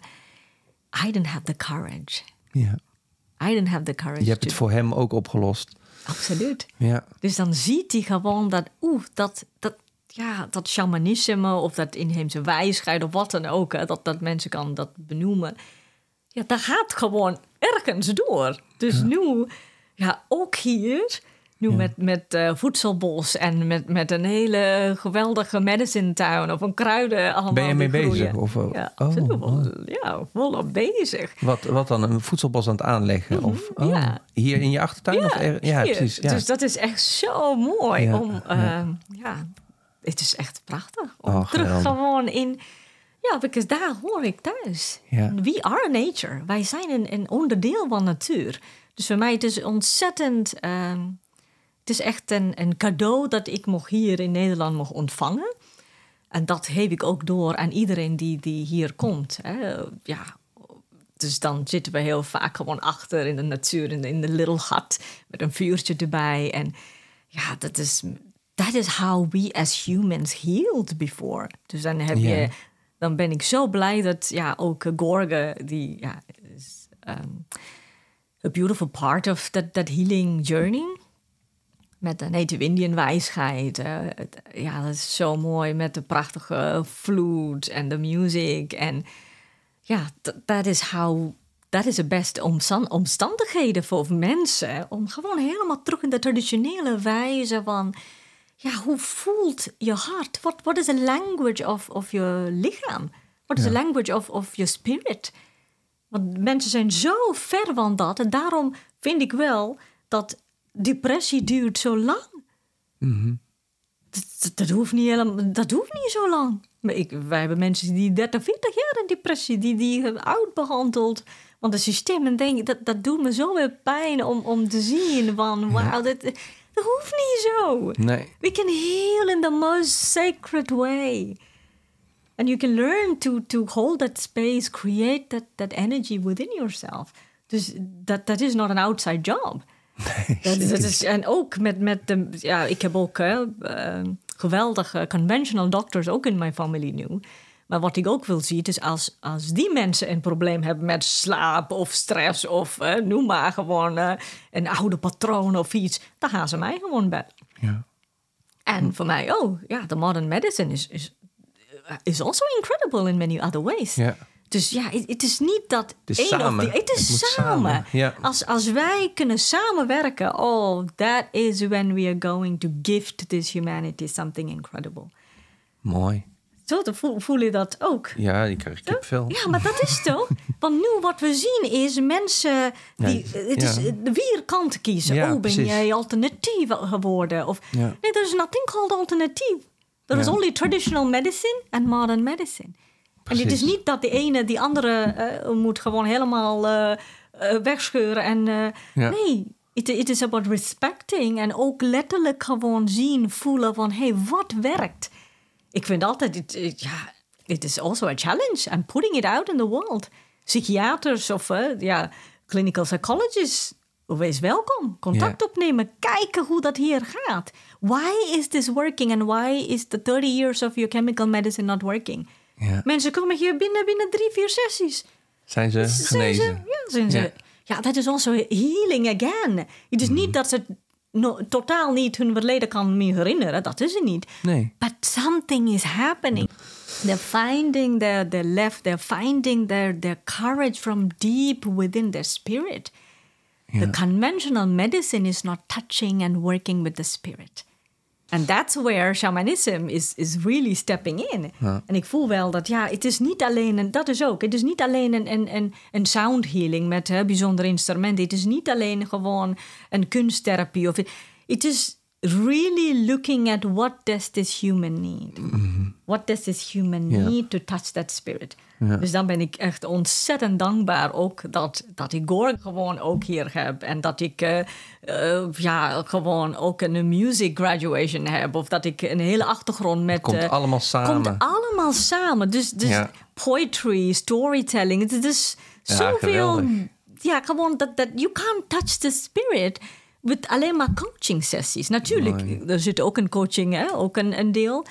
Speaker 1: I didn't have the courage.
Speaker 2: Ja.
Speaker 1: I didn't have the courage.
Speaker 2: Je hebt
Speaker 1: to-
Speaker 2: het voor hem ook opgelost.
Speaker 1: Absoluut.
Speaker 2: Ja.
Speaker 1: Dus dan ziet hij gewoon dat, oeh, dat, dat, ja, dat shamanisme of dat inheemse wijsheid of wat dan ook, hè, dat, dat mensen kan dat benoemen. Ja, dat gaat gewoon ergens door. Dus nu, ja, ook hier, nu met, met eh, voedselbos en met, met een hele geweldige medicine tuin of een kruiden allemaal
Speaker 2: Ben je mee
Speaker 1: groeien.
Speaker 2: bezig? Of, eh,
Speaker 1: Ja,
Speaker 2: oh, oh.
Speaker 1: ja, volop bezig.
Speaker 2: Wat, wat dan? Een voedselbos aan het aanleggen? Of, oh,
Speaker 1: Mhm, ja.
Speaker 2: Hier in je achtertuin? of er- ja precies. Ja.
Speaker 1: Dus dat is echt zo mooi
Speaker 2: Ja,
Speaker 1: om,
Speaker 2: ja.
Speaker 1: ehm, ja, het is echt prachtig om terug gewoon in, ja, because daar hoor ik thuis.
Speaker 2: Ja.
Speaker 1: We are nature. Wij zijn een, een onderdeel van natuur. Dus voor mij het is ontzettend, ehm, Het is echt een, een cadeau dat ik mocht hier in Nederland mocht ontvangen. En dat heb ik ook door aan iedereen die, die hier komt. Hè. Ja, dus dan zitten we heel vaak gewoon achter in de natuur, in de, in de little hut, met een vuurtje erbij. En ja, dat is, that is how we as humans healed before. Dus dan heb je, dan ben ik zo blij dat ja, ook Gorge, die ja, is um, a beautiful part of that, that healing journey. Met de Native Indian wijsheid. Het- ja, dat is zo mooi met de prachtige flute en de music. En ja, dat is how. Dat is de beste omstan- omstandigheden voor mensen. Om gewoon helemaal terug in de traditionele wijze van. Ja, hoe voelt je hart? What is the language of, of je lichaam? What is the language of, of your spirit? Want mensen zijn zo ver van dat. En daarom vind ik wel dat depressie duurt zo lang. Dat, dat, dat hoeft niet helemaal, dat hoeft niet zo lang. Maar ik, wij hebben mensen die 30, 40 jaar in depressie, die, die hebben oud behandeld. Want het systeem, en denk, ik, dat, dat doet me zo weer pijn om, om te zien van, wauw, dat, dat hoeft niet zo.
Speaker 2: Nee.
Speaker 1: We can heal in the most sacred way. And you can learn to, to hold that space, create that, that energy within yourself. Dus dat, dat is not an outside job. Dat, is- dat is, en ook met, met de, ja, ik heb ook hè, eh, geweldige conventional doctors ook in mijn familie nu. Maar wat ik ook wil zien is als, als die mensen een probleem hebben met slaap of stress of noem maar gewoon eh, een oude patroon of iets, dan gaan ze mij gewoon bellen.
Speaker 2: Ja.
Speaker 1: En voor mij, oh ja, the modern medicine is, is, is also incredible in many other ways.
Speaker 2: Ja.
Speaker 1: Dus ja, het het is niet dat
Speaker 2: Het is
Speaker 1: één
Speaker 2: samen.
Speaker 1: of die... Het is
Speaker 2: Het
Speaker 1: samen.
Speaker 2: samen, ja.
Speaker 1: Als, als wij kunnen samenwerken, oh, that is when we are going to gift this humanity something incredible.
Speaker 2: Mooi.
Speaker 1: Zo dan voel, voel je dat ook.
Speaker 2: Ja, die krijg ik veel.
Speaker 1: Ja, maar dat is toch? Want nu wat we zien is mensen die
Speaker 2: Nee,
Speaker 1: het is de weerkant kiezen.
Speaker 2: Ja,
Speaker 1: oh, ben
Speaker 2: precies.
Speaker 1: jij alternatief geworden? Of
Speaker 2: Ja.
Speaker 1: nee, there's nothing called alternatief. There is only traditional medicine and modern medicine. En het is niet dat de ene die andere eh, moet gewoon helemaal eh, wegscheuren. En,
Speaker 2: Ja.
Speaker 1: Nee, it, it is about respecting en ook letterlijk gewoon zien, voelen van hé, hey, wat werkt? Ik vind altijd, het, het- ja, it is also a challenge and putting it out in the world. Psychiaters of ja, clinical psychologists, wees welkom. Contact opnemen, kijken hoe dat hier gaat. Why is this working and why is the 30 years of your chemical medicine not working?
Speaker 2: Ja.
Speaker 1: Mensen komen hier binnen, binnen drie, vier sessies.
Speaker 2: Zijn ze
Speaker 1: Zijn
Speaker 2: genezen?
Speaker 1: ze, ja, zijn ze.
Speaker 2: Ja.
Speaker 1: Ja, dat is also healing again. Het is niet dat ze no- totaal niet hun verleden kan meer herinneren. Dat is het niet.
Speaker 2: Nee.
Speaker 1: But something is happening. They're finding their, their left, they're finding their, their courage from deep within their spirit. The conventional medicine is not touching and working with the spirit. And that's where shamanism is, is really stepping in. En ik voel wel dat, ja, het is niet alleen, en dat is ook, het is niet alleen een, een, een, een sound healing met hè, bijzondere instrumenten. Het is niet alleen gewoon een kunsttherapie. Of, het is really looking at what does this human need? What does this human
Speaker 2: Ja.
Speaker 1: need to touch that spirit? Dus dan ben ik echt ontzettend dankbaar ook dat, dat ik Gorg gewoon ook hier heb. En dat ik eh, eh, ja, gewoon ook een music graduation heb. Of dat ik een hele achtergrond met...
Speaker 2: Komt
Speaker 1: eh,
Speaker 2: allemaal samen.
Speaker 1: Komt allemaal samen. Dus, dus
Speaker 2: Ja.
Speaker 1: poetry, storytelling. Het is
Speaker 2: Ja,
Speaker 1: zoveel...
Speaker 2: geweldig.
Speaker 1: Ja, gewoon dat, dat you can't touch the spirit met alleen maar coaching sessies. Natuurlijk,
Speaker 2: Mooi.
Speaker 1: er zit ook een coaching, hè? ook een, een deel.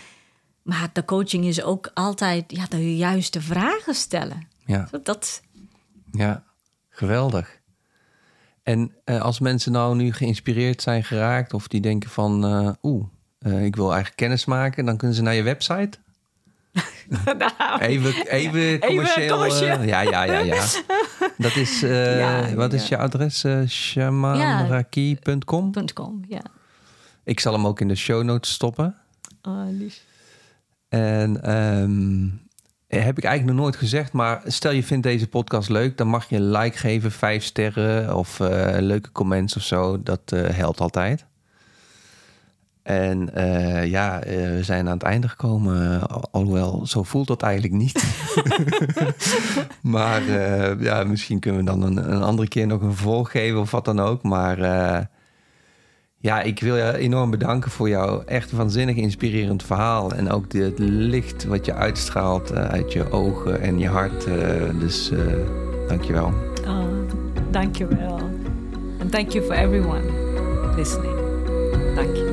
Speaker 1: Maar de coaching is ook altijd ja, de juiste vragen stellen.
Speaker 2: Ja.
Speaker 1: Dat,
Speaker 2: Ja, geweldig. En eh, als mensen nou nu geïnspireerd zijn geraakt of die denken van, eh, oeh, eh, ik wil eigenlijk kennis maken, dan kunnen ze naar je website.
Speaker 1: nou,
Speaker 2: Even, even commercieel.
Speaker 1: commercieel.
Speaker 2: ja, ja, ja, ja. Dat is,
Speaker 1: Ja,
Speaker 2: wat is
Speaker 1: ja.
Speaker 2: je adres? Eh shamanraki.com.
Speaker 1: .com, ja.
Speaker 2: Ik zal hem ook in de show notes stoppen.
Speaker 1: Oh, lief.
Speaker 2: En ehm, heb ik eigenlijk nog nooit gezegd, maar stel je vindt deze podcast leuk, dan mag je een like geven, vijf sterren of eh, leuke comments of zo. Dat eh, helpt altijd. En eh, ja, we zijn aan het einde gekomen. Al- Alhoewel, zo voelt dat eigenlijk niet. maar ja, misschien kunnen we dan een, andere keer nog een vervolg geven of wat dan ook. Maar Ja, ik wil je enorm bedanken voor jouw echt waanzinnig inspirerend verhaal. En ook het licht wat je uitstraalt eh, uit je ogen en je hart. eh, dus eh dankjewel.
Speaker 1: Oh, Will. And thank you for everyone listening. Thank you.